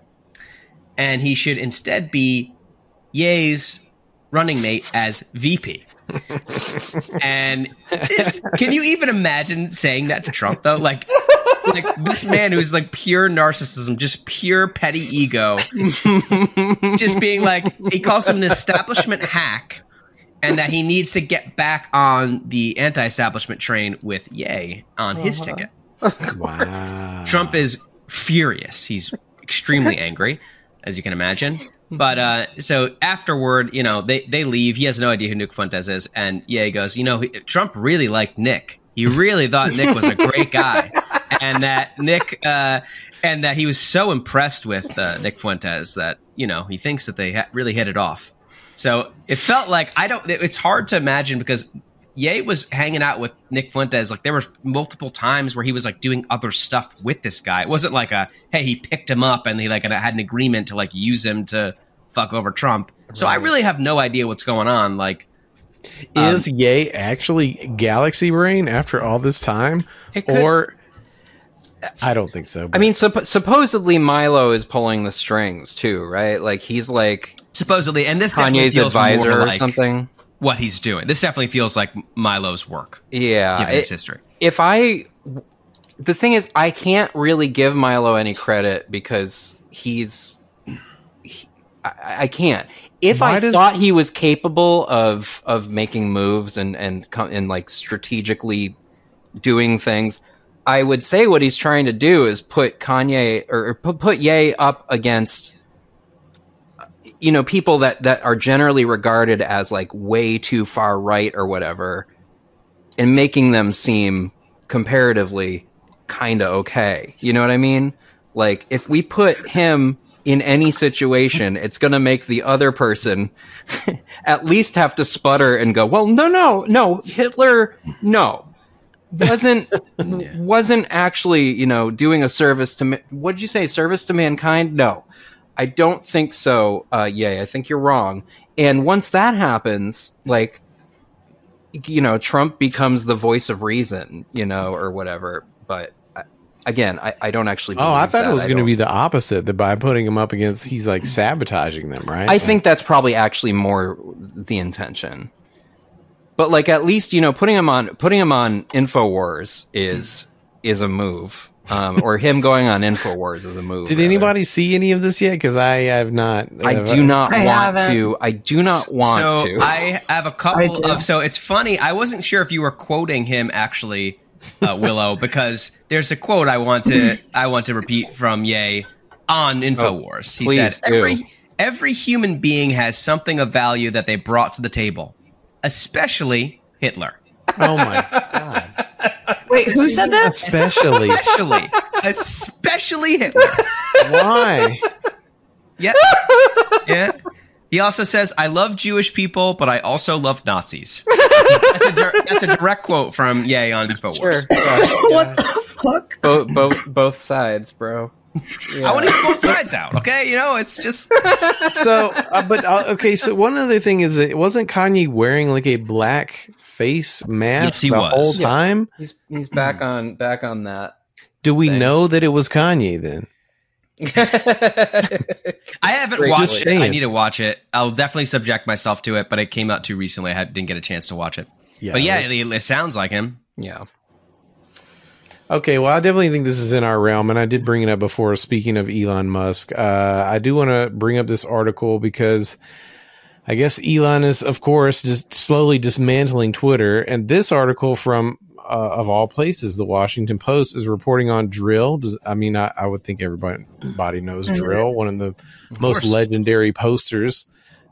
and he should instead be Ye's running mate as VP. *laughs* and this, can you even imagine saying that to Trump though? Like, like this man who's like pure narcissism, just pure petty ego, just being like he calls him an establishment hack, and that he needs to get back on the anti-establishment train with Ye on his ticket. *laughs* Wow. Trump is furious. He's extremely angry, as you can imagine. But uh, so afterward, you know, they, they leave. He has no idea who Nick Fuentes is. And Ye goes, you know, he- Trump really liked Nick. He really thought Nick was a great guy. *laughs* And that Nick, uh, and that he was so impressed with uh, Nick Fuentes that, you know, he thinks that they ha- really hit it off. So it felt like, I don't, it's hard to imagine because Ye was hanging out with Nick Fuentes. Like there were multiple times where he was like doing other stuff with this guy. It wasn't like a hey he picked him up and he like had an agreement to like use him to fuck over Trump. So I really have no idea what's going on. Like um, Is Ye actually Galaxy Brain after all this time? It could- or I don't think so. I mean, supp- supposedly Milo is pulling the strings too, right? Like he's like supposedly, and this definitely Kanye's feels advisor more or like something. what he's doing. This definitely feels like Milo's work Yeah. given it- his history. if I, the thing is, I can't really give Milo any credit because he's, he- I, I can't. If Why I does- thought he was capable of of making moves and and co- and like strategically doing things, I would say what he's trying to do is put Kanye or, or put put Ye up against you know people that that are generally regarded as like way too far right or whatever and making them seem comparatively kind of okay. You know what I mean? Like if we put him in any situation, it's going to make the other person *laughs* at least have to sputter and go, "Well, no, no, no, Hitler, no." Wasn't *laughs* wasn't actually, you know, doing a service to ma- what did you say? Service to mankind? No. I don't think so. Uh yeah, I think you're wrong. And once that happens, like you know, Trump becomes the voice of reason, you know, or whatever. But I, again, I, I don't actually. oh, I thought that. it was going to be the opposite. That by putting him up against, he's like sabotaging them, right? I think that's probably actually more the intention. But like, at least you know, putting him on putting him on Infowars is is a move, um, or him going on Infowars as a move. Did rather. anybody see any of this yet? Because I have not. I have- do not I want haven't. to. I do not want so to. I have a couple of. So it's funny. I wasn't sure if you were quoting him actually, uh, Willow, *laughs* because there's a quote I want to I want to repeat from Ye on Infowars. he please said, "Every every human being has something of value that they brought to the table, especially Hitler." Oh my god! Wait, who said this? Especially, Especially, *laughs* especially Hitler. Why? Yeah. yeah. He also says, "I love Jewish people, but I also love Nazis." That's a, dir- that's a direct quote from Ye on Infowars. Sure. *laughs* Yeah, What the fuck? both, both, both sides, bro. I want to get both sides out. Okay, you know, it's just So, uh, but uh, okay. So one other thing is that wasn't Kanye wearing like a black face mask Yes, he the was. whole Yeah. time? He's he's back on back on that. Do we Thing. know that it was Kanye then? *laughs* I haven't Great watched it. saying. I need to watch it. I'll definitely subject myself to it, but it came out too recently. I had, didn't get a chance to watch it. but yeah, it, it sounds like him. yeah. Okay, well, I definitely think this is in our realm, and I did bring it up before. Speaking of Elon Musk, uh, I do want to bring up this article because I guess Elon is, of course, just slowly dismantling Twitter. And this article from, uh, of all places, the Washington Post is reporting on Dril. Does, I mean, I, I would think everybody body knows Dril, one of the most course. legendary posters.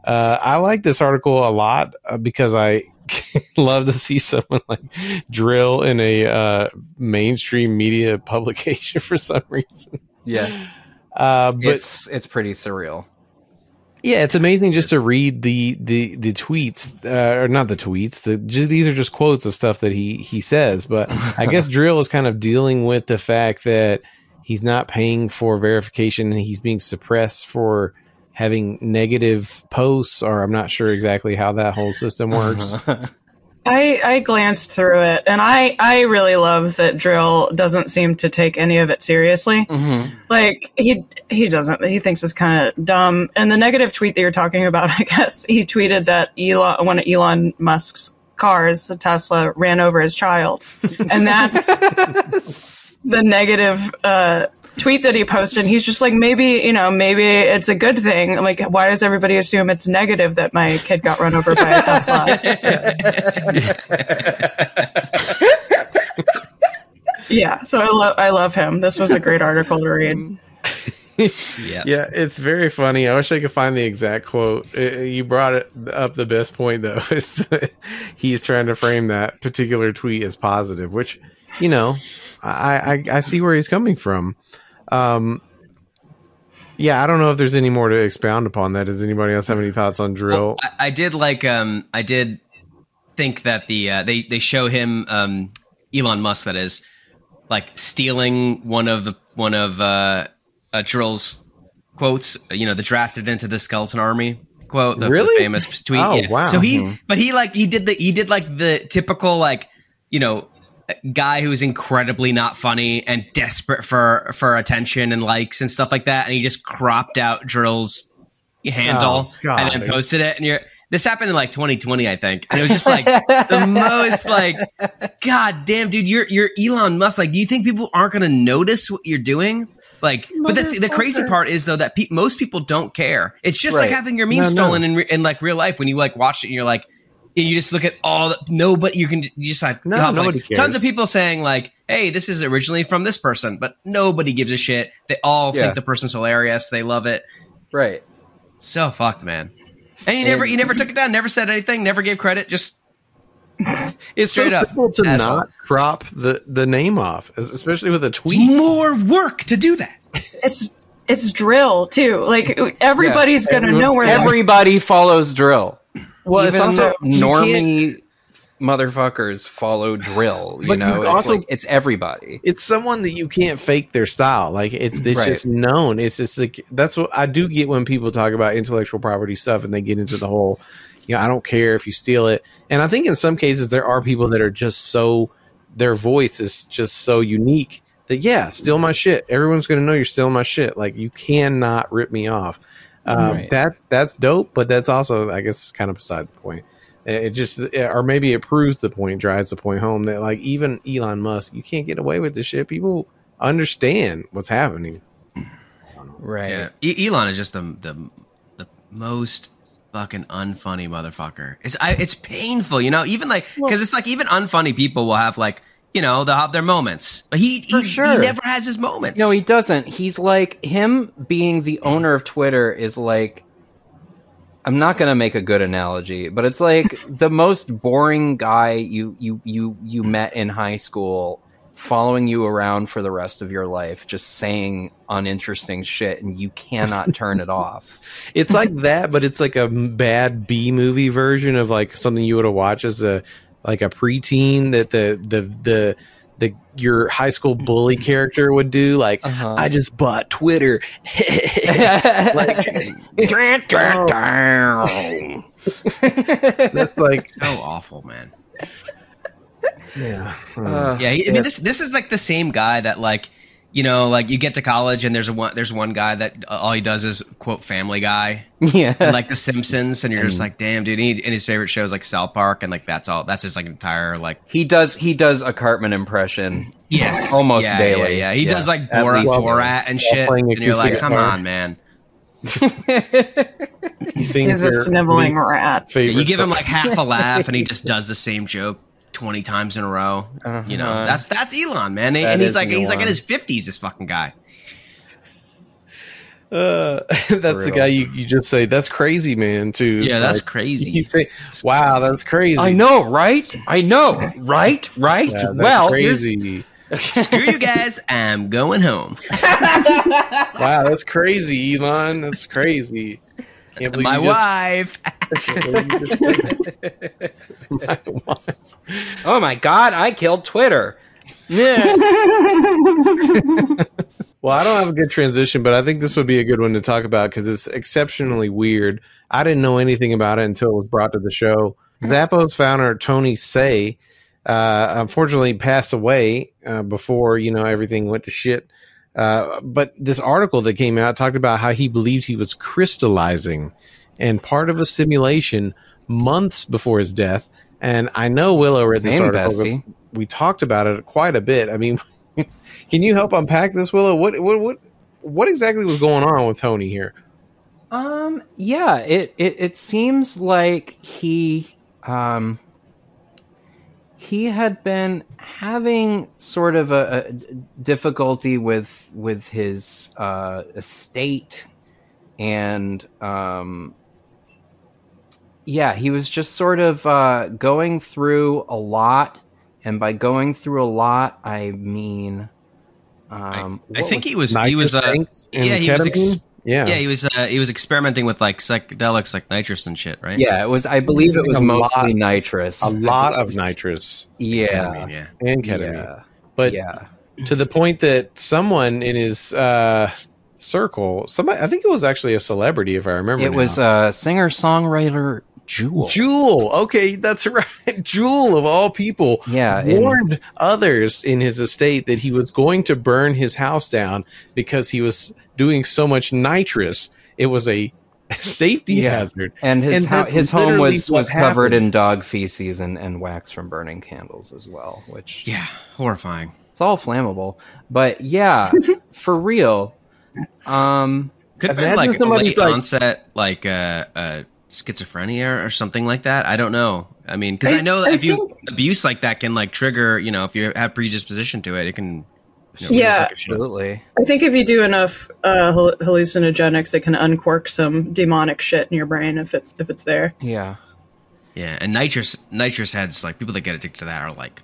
Uh, I like this article a lot uh, because I *laughs* love to see someone like Dril in a uh, mainstream media publication *laughs* for some reason. Yeah. Uh, but it's it's pretty surreal. yeah, it's amazing just to read the the the tweets, uh, or not the tweets. The just, these are just quotes of stuff that he he says. But I guess *laughs* Dril is kind of dealing with the fact that he's not paying for verification and he's being suppressed for having negative posts or i'm not sure exactly how that whole system works I, I glanced through it and I, I really love that Dril doesn't seem to take any of it seriously. Mhm. Like he he doesn't he thinks it's kind of dumb. And the negative tweet that you're talking about, *laughs* I guess he tweeted that Elon one of Elon Musk's cars, the Tesla, ran over his child, and that's *laughs* the negative uh, tweet that he posted. He's just like maybe you know maybe it's a good thing. Like why does everybody assume it's negative that my kid got run over by a Tesla? *laughs* yeah, so I love I love him. This was a great article to read. *laughs* *laughs* Yeah. Yeah, it's very funny. I wish I could find the exact quote. Uh, You brought it up the best point though. *laughs* Is that he's trying to frame that particular tweet as positive, which you know, I I, I see where he's coming from. Um, yeah, I don't know if there's any more to expound upon that. Does anybody else have any thoughts on Dril? Well, I, I did like um I did think that the uh, they they show him um Elon Musk that is like stealing one of the one of uh, uh Dril's quotes, you know, the drafted into the skeleton army quote, the, the Really? famous tweet. Oh, yeah. wow. So he but he like he did the he did like the typical like, you know, guy who's incredibly not funny and desperate for for attention and likes and stuff like that and he just cropped out Dril's handle Oh, and then posted it and you're this happened in like 2020 i think and it was just like the *laughs* most like god damn dude you're you're elon musk like do you think people aren't going to notice what you're doing like but the, the crazy part is though that pe- most people don't care it's just like having your meme No, no. stolen in, re- in like real life when you like watch it and you're like and you just look at all the nobody you can you just have, No, you have, like, tons of people saying like hey this is originally from this person but nobody gives a shit they all Yeah. think the person's hilarious they love it Right. so fucked, man. And you never, you never took it down, never said anything, never gave credit. Just *laughs* it's so up, simple to asshole. not crop the the name off, especially with a tweet. more work to do that. It's it's Dril too. Like everybody's Yeah, gonna know where that Everybody follows Dril. Well, it's also you normie motherfuckers follow Dril. You know, you it's also- like it's everybody. it's someone that you can't fake their style. Like it's it's Right. just known. It's just like that's what I do get when people talk about intellectual property stuff and they get into the whole, you know, I don't care if you steal it. And I think in some cases there are people that are just so their voice is just so unique that yeah, steal my shit. Everyone's gonna know you're stealing my shit. Like you cannot rip me off. Um, Right. That that's dope, but that's also I guess kind of beside the point. It it just, or maybe it proves the point, drives the point home that like even Elon Musk, you can't get away with this shit. People understand what's happening. Right. Yeah, e- Elon is just the the the most fucking unfunny motherfucker. It's I, it's painful, you know. Even like because it's like even unfunny people will have like you know they'll have their moments, but he he, sure. he never has his moments. No, he doesn't. He's like him being the owner of Twitter is like I'm not going to make a good analogy, but it's like *laughs* the most boring guy you you you you met in high school following you around for the rest of your life, just saying uninteresting shit, and you cannot turn it off. *laughs* It's like that, but it's like a bad B movie version of like something you would have watched as a like a preteen that the the the the your high school bully *clears throat* character would do. Like, Uh-huh. I just bought Twitter. *laughs* like, *laughs* that's like So awful, man. Yeah. Uh, Yeah, I mean this this is like the same guy that like you know like you get to college and there's a one there's one guy that uh, all he does is quote Family Guy *laughs* yeah. and like The Simpsons and you're just like damn dude and, he, and his favorite show is like South Park and like that's all that's his like entire like he does he does a Cartman impression. *clears throat* yes Almost yeah, daily. yeah, yeah. he Yeah. does like At Borat, Borat and shit and you're like come guitar. on man *laughs* He's a sniveling rat. favorite you give him like half a laugh and he *laughs* just does the same joke 20 times in a row you know Uh-huh. that's that's Elon man That and he's is like he's like in his 50s this fucking guy Uh, *laughs* that's the guy you, you just say that's crazy, man. Too. yeah that's Like, crazy You say, That's "Wow, crazy. that's crazy." I know, right? I know, right? Right? Yeah, that's well, crazy. *laughs* Screw you guys, I'm going home. *laughs* wow, that's crazy, Elon. That's crazy. Can't believe My you just- wife. *laughs* oh my god, I killed Twitter. Yeah. *laughs* Well, I don't have a good transition, but I think this would be a good one to talk about because it's exceptionally weird. I didn't know anything about it until it was brought to the show. Zappos founder Tony Hsieh, uh, unfortunately, passed away uh, before you know everything went to shit. Uh, but this article that came out talked about how he believed he was crystallizing and part of a simulation months before his death. And I know Willow read this Same, article. bestie. We talked about it quite a bit. I mean, *laughs* can you help unpack this, Willow? What what what what exactly was going on with Tony here? Um. Yeah. It, it it seems like he um he had been having sort of a, a difficulty with with his uh, estate and um yeah he was just sort of uh, going through a lot and by going through a lot i mean um I what think he was he was uh, Nitrous tanks and yeah, he was ketamine? ex- yeah yeah he was uh, he was experimenting with like psychedelics like nitrous and shit, right? Yeah, it was. I believe it was mostly lot- nitrous. a lot of nitrous Yeah, Ketamine, yeah. and ketamine, yeah, but yeah. to the point that someone in his uh, circle, somebody, I think it was actually a celebrity, if I remember. It now. was a singer songwriter Jewel. Jewel. Okay, that's *laughs* right. Jewel of all people. Yeah, and- warned others in his estate that he was going to burn his house down because he was doing so much nitrous. It was a *laughs* safety Yeah. hazard. and his and hou- that's his home literally was what was covered happened. in dog feces and, and wax from burning candles as well, which Yeah, horrifying. it's all flammable. But yeah, *laughs* for real. Um, Could have been like a late like- onset, like uh, uh, schizophrenia or something like that. I don't know. I mean, because I- I, know I if you abuse like that can like trigger, you know, if you have predisposition to it, it can. You know, Yeah. really fuck your shit up. absolutely. I think if you do enough uh, hallucinogenics, it can uncork some demonic shit in your brain if it's if it's there. Yeah. Yeah, and nitrous nitrous heads like people that get addicted to that are like.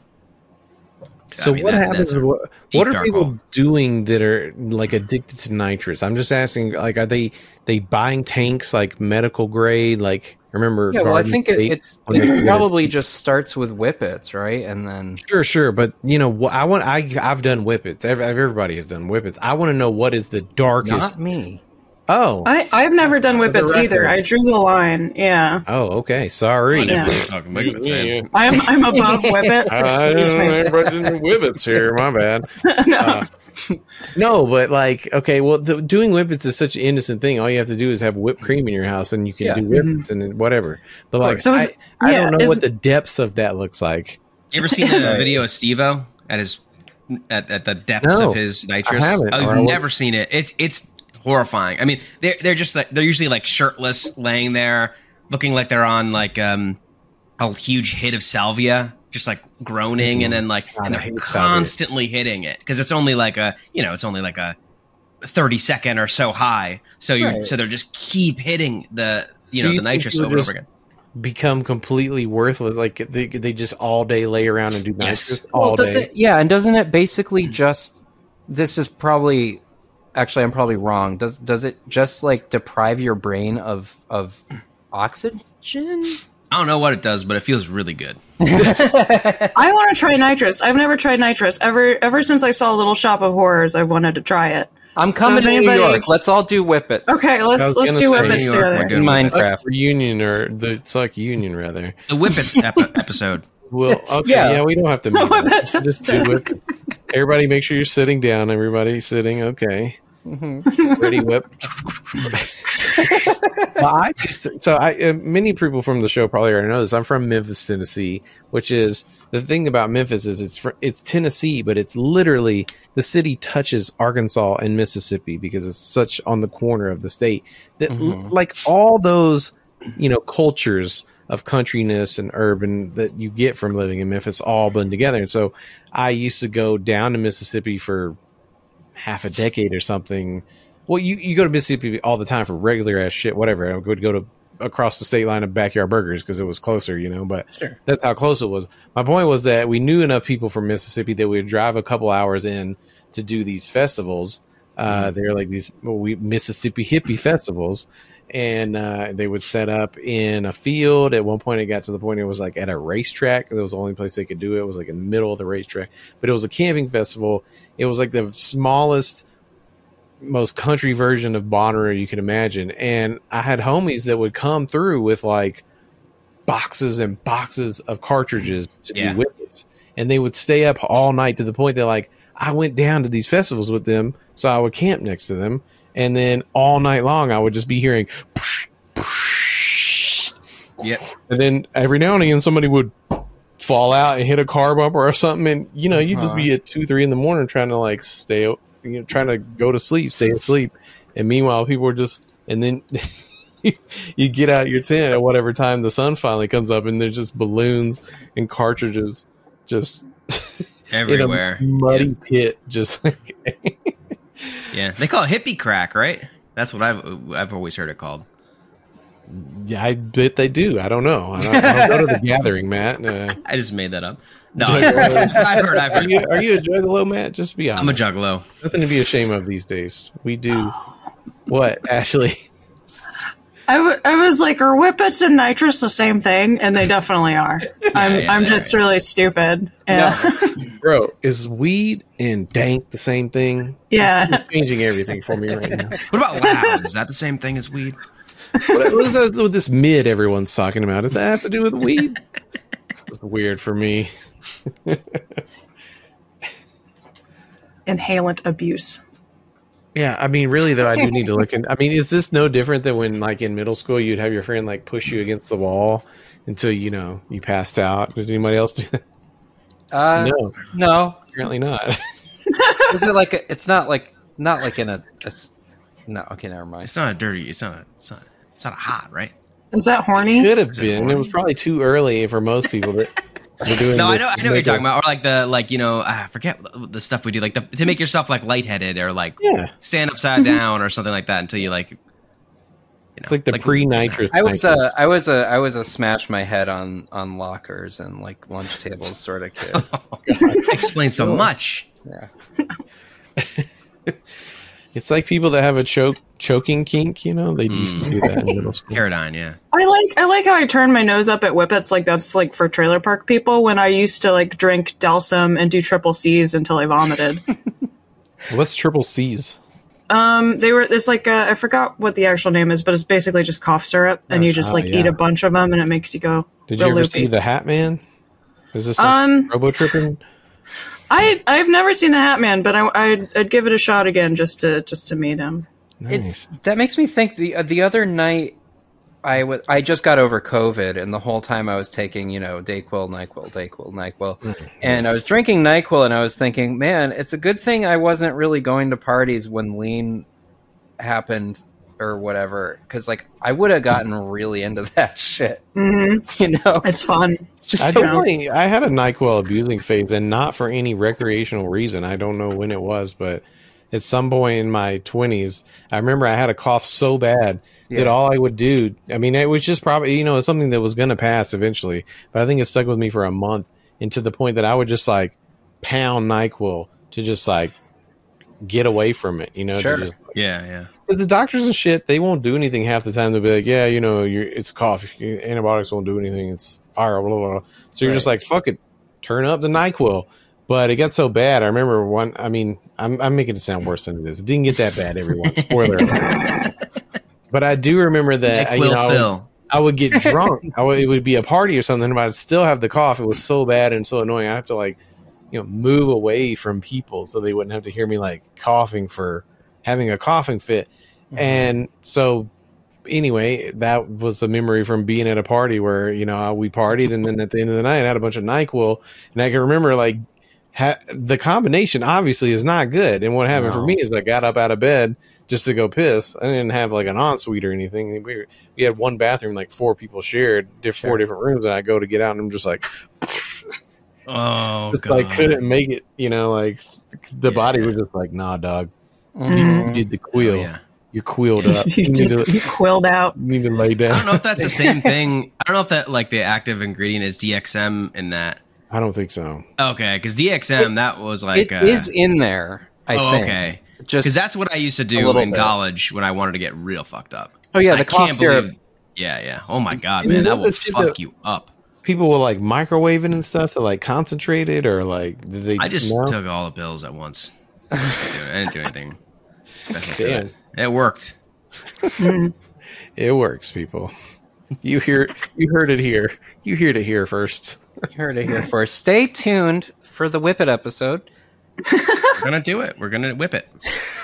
So I mean, what that- happens? that's What, what are people hole. doing that are like addicted to nitrous? I'm just asking. Like, are they they buying tanks like medical grade? Like, remember? Yeah, well, I think it, it's when they it probably just starts with whippets, right? And then Sure, sure, but you know, I want I I've done whippets. Everybody has done whippets. I want to know what is the darkest. not me. Oh, I I've never done whippets either. I drew the line. Yeah, oh, okay. Sorry. I Yeah. never really fucking make it, man. I'm I'm above whippets. *laughs* I Excuse don't know me. anybody doing whippets here. My bad. *laughs* no. Uh, no, but like, okay, well, the, doing whippets is such an innocent thing. All you have to do is have whipped cream in your house, and you can Yeah. do whippets and whatever. But like, So is- I, I yeah, don't know is- what the depths of that looks like. You ever seen the *laughs* video of Steve-O at his at, at the depths No, of his nitrous? Oh, I you've would- never seen it. It's it's horrifying. I mean, they're they're just like they're usually like shirtless, laying there, looking like they're on like um a huge hit of salvia, just like groaning, and then like God, and they're hate salvia. constantly hitting it because it's only like a you know it's only like a thirty second or so high. So you Right. so they're just keep hitting the you So know you the nitrous you over and over again. become completely worthless. Like they they just all day lay around and do Yes. nitrous all does day. it, yeah, and doesn't it basically just? This is probably, actually, I'm probably wrong. Does does it just like deprive your brain of of oxygen? I don't know what it does, but it feels really good. *laughs* I want to try nitrous. I've never tried nitrous ever. Ever since I saw Little Shop of Horrors, I wanted to try it. I'm coming if to New York. Let's all do whippets. Okay, let's let's do say whippets New we're together. doing. Minecraft. reunion or the it's like union rather. The Whippets *laughs* ep- episode. Well, okay, Yeah. yeah. we don't have to make Well, that. that's just do it. Everybody, make sure you're sitting down. Everybody sitting. Okay, ready, whip. *laughs* well, I to, so I uh, many people from the show probably already know this. I'm from Memphis, Tennessee, which is the thing about Memphis is it's fr- it's Tennessee, but it's literally the city touches Arkansas and Mississippi because it's such on the corner of the state that l- Mhm. like all those you know cultures of countryness and urban that you get from living in Memphis all blend together. And so I used to go down to Mississippi for half a decade or something. Well, you, you go to Mississippi all the time for regular ass shit, whatever. I would go to across the state line of backyard burgers because it was closer, you know, but Sure. that's how close it was. My point was that we knew enough people from Mississippi that we would drive a couple hours in to do these festivals. Uh, they're like these well, we, Mississippi hippie festivals, and uh, they would set up in a field. At one point, it got to the point it was like at a racetrack. That was the only place they could do it. It was like in the middle of the racetrack, but it was a camping festival. It was like the smallest, most country version of Bonnaroo you could imagine. And I had homies that would come through with like boxes and boxes of cartridges to Yeah. do whippets, and they would stay up all night to the point that like I went down to these festivals with them, so I would camp next to them, and then all night long I would just be hearing. Yep. And then every now and again, somebody would fall out and hit a car bumper or something, and you know, you'd just be uh-huh. at two, three in the morning trying to like stay, you know, trying to go to sleep, stay asleep, and meanwhile, people were just, and then *laughs* you get out your tent at whatever time the sun finally comes up, and there's just balloons and cartridges just *laughs* Everywhere. muddy pit, just *laughs* like Yeah. They call it hippie crack, right? That's what I've I've always heard it called. yeah, I bet they do. I don't know. I don't, I don't go to the *laughs* gathering, Matt. Uh, I just made that up. No, I've heard. I've are you heard. are you a juggalo, Matt? Just be honest. I'm a juggalo. Nothing to be ashamed of these days. We do what, Ashley? *laughs* I, w- I was like, are whippets and nitrous the same thing? And they definitely are. *laughs* I'm yeah, I'm they just really stupid. Yeah, *laughs* Bro, is weed and dank the same thing? yeah. You're changing everything for me right now. *laughs* What about loud? Is that the same thing as weed? What, what is that with this mid everyone's talking about? Does that have to do with weed? It's weird for me. Inhalant abuse. Yeah, I mean, really though, I do need to look in. I mean, is this no different than when, like, in middle school, you'd have your friend like push you against the wall until you know you passed out? Did anybody else do that? Uh, no, no. apparently not. *laughs* Is it like a, it's not like not like in a, a s- no? Okay, never mind. It's not a dirty. It's not. A, it's not. It's not a hot, right? Is that horny? It Could have Is it been. It was probably too early for most people that *laughs* were doing. No, I know. I know what you're talking about. Or like the like you know ah, I forget the stuff we do like the, to make yourself like lightheaded or like Yeah, stand upside mm-hmm. down or something like that until you like. You know, it's like the pre-nitrous. I was uh, nitrous. a I was a I was a smash my head on on lockers and like lunch tables sort of kid. *laughs* explains so much. Yeah. *laughs* It's like people that have a choke choking kink. You know, they used to do that in middle school. Paradigm, yeah. I like I like how I turn my nose up at whippets like that's like for trailer park people when I used to like drink Delsym and do triple C's until I vomited. *laughs* What's triple C's? um, they were it's like uh, I forgot what the actual name is, but it's basically just cough syrup, and you just like yeah. eat a bunch of them, and it makes you go. Did you ever loopy. see the Hat Man? Is this like Um, robo tripping? I I've never seen the Hat Man, but I I'd, I'd give it a shot again just to just to meet him. It's that makes me think the uh, the other night I was I just got over COVID and the whole time I was taking you know Dayquil, Nyquil, Dayquil, Nyquil, and I was drinking Nyquil and I was thinking, man, it's a good thing I wasn't really going to parties when lean happened or whatever because like I would have gotten really into *laughs* that shit, hmm *laughs* you know. It's fun. It's just I so definitely I had a Nyquil abusing phase, and not for any recreational reason. I don't know when it was, but at some point in my 20s. I remember I had a cough so bad Yeah. that all I would do, I mean, it was just probably, you know, something that was going to pass eventually, but I think it stuck with me for a month and to the point that I would just like pound NyQuil to just like get away from it, you know? Sure. just- Yeah, yeah. The doctors and shit, they won't do anything half the time. They'll be like, yeah, you know, you're, it's cough. Your Antibiotics won't do anything. It's viral, blah, blah, blah. So you're just like, fuck it. Turn up the NyQuil. But it got so bad. I remember one, I mean, I'm, I'm making it sound worse than it is. It didn't get that bad, everyone. Spoiler alert. *laughs* But I do remember that, Nick you know, I would- I would get drunk. *laughs* I would, it would be a party or something, but I'd still have the cough. It was so bad and so annoying. I have to like, you know, move away from people so they wouldn't have to hear me like coughing for having a coughing fit. Mm-hmm. And so, anyway, that was a memory from being at a party where you know we partied, and then at the end of the night, I had a bunch of Nyquil, and I can remember like ha- the combination obviously is not good. And what happened for me is I got up out of bed just to go piss. I didn't have like an ensuite or anything. We, were- we had one bathroom, like four people shared, diff- four Sure. different rooms, and I go to get out, and I'm just like, Oh *laughs* just god. like couldn't make it. You know, like the Yeah. body was just like, nah, dog, Mhm. you did the Oh, quill. yeah. You're quilled *laughs* up. you, you, need to, *laughs* you quilled out. you need to lay down. I don't know if that's the same *laughs* thing. I don't know if that like the active ingredient is DXM in that. I don't think so. Okay, because DXM that was like It uh, is in there. I oh, think. okay. Just Because that's what I used to do in bit. college when I wanted to get real fucked up. oh yeah, I the cough syrup. Yeah, yeah. Oh my god, And man, that will fuck that- you up. People were like microwaving and stuff to like concentrate it or like did they I just no? took all the pills at once. I didn't do anything special it. Worked. *laughs* It works, people. You hear you heard it here. You heard it here first. You heard it here first. Stay tuned for the Whip It episode. *laughs* We're gonna do it. We're gonna whip it.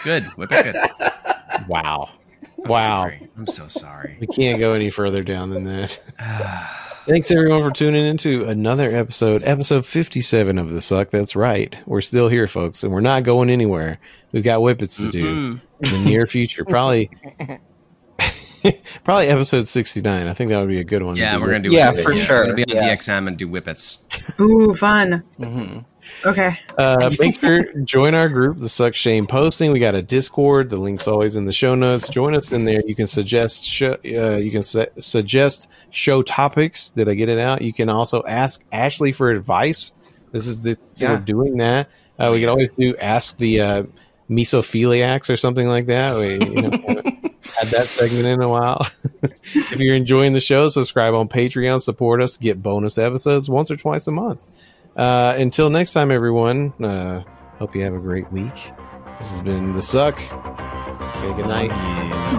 Good. Whip it good. Wow. Wow. Sorry. I'm so sorry. We can't go any further down than that. *sighs* Thanks everyone for tuning into another episode, episode 57 of The Succ. That's right. We're still here, folks, and we're not going anywhere. We've got whippets to do in the near future. Probably *laughs* probably episode 69. I think that would be a good one. to Yeah, do we're gonna do Yeah, whippets. for We're sure. gonna be on Yeah. DXM and do whippets. Ooh, fun. hmm Okay. Uh, make sure join our group, the Succ Shame Posting. We got a Discord. The link's always in the show notes. Join us in there. You can suggest show, uh, you can su- suggest show topics. Did I get it out? You can also ask Ashley for advice. This is the Yeah. we're doing that. Uh, we can always do ask the uh, misophiliacs or something like that. We you know, *laughs* had that segment in a while. *laughs* if you're enjoying the show, subscribe on Patreon. Support us. Get bonus episodes once or twice a month. Uh, until next time, everyone. Uh, hope you have a great week. This has been the Succ. Okay, good night.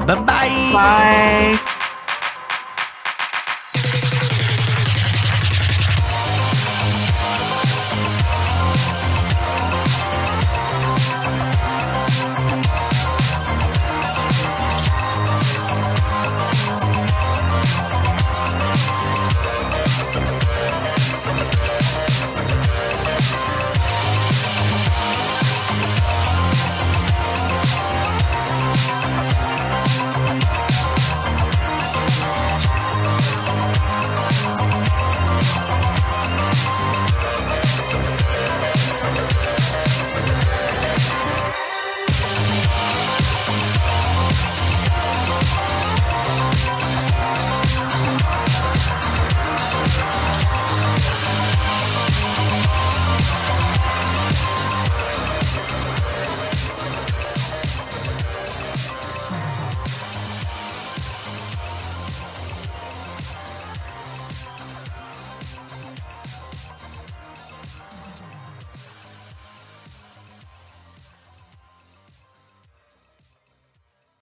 Bye bye. Bye.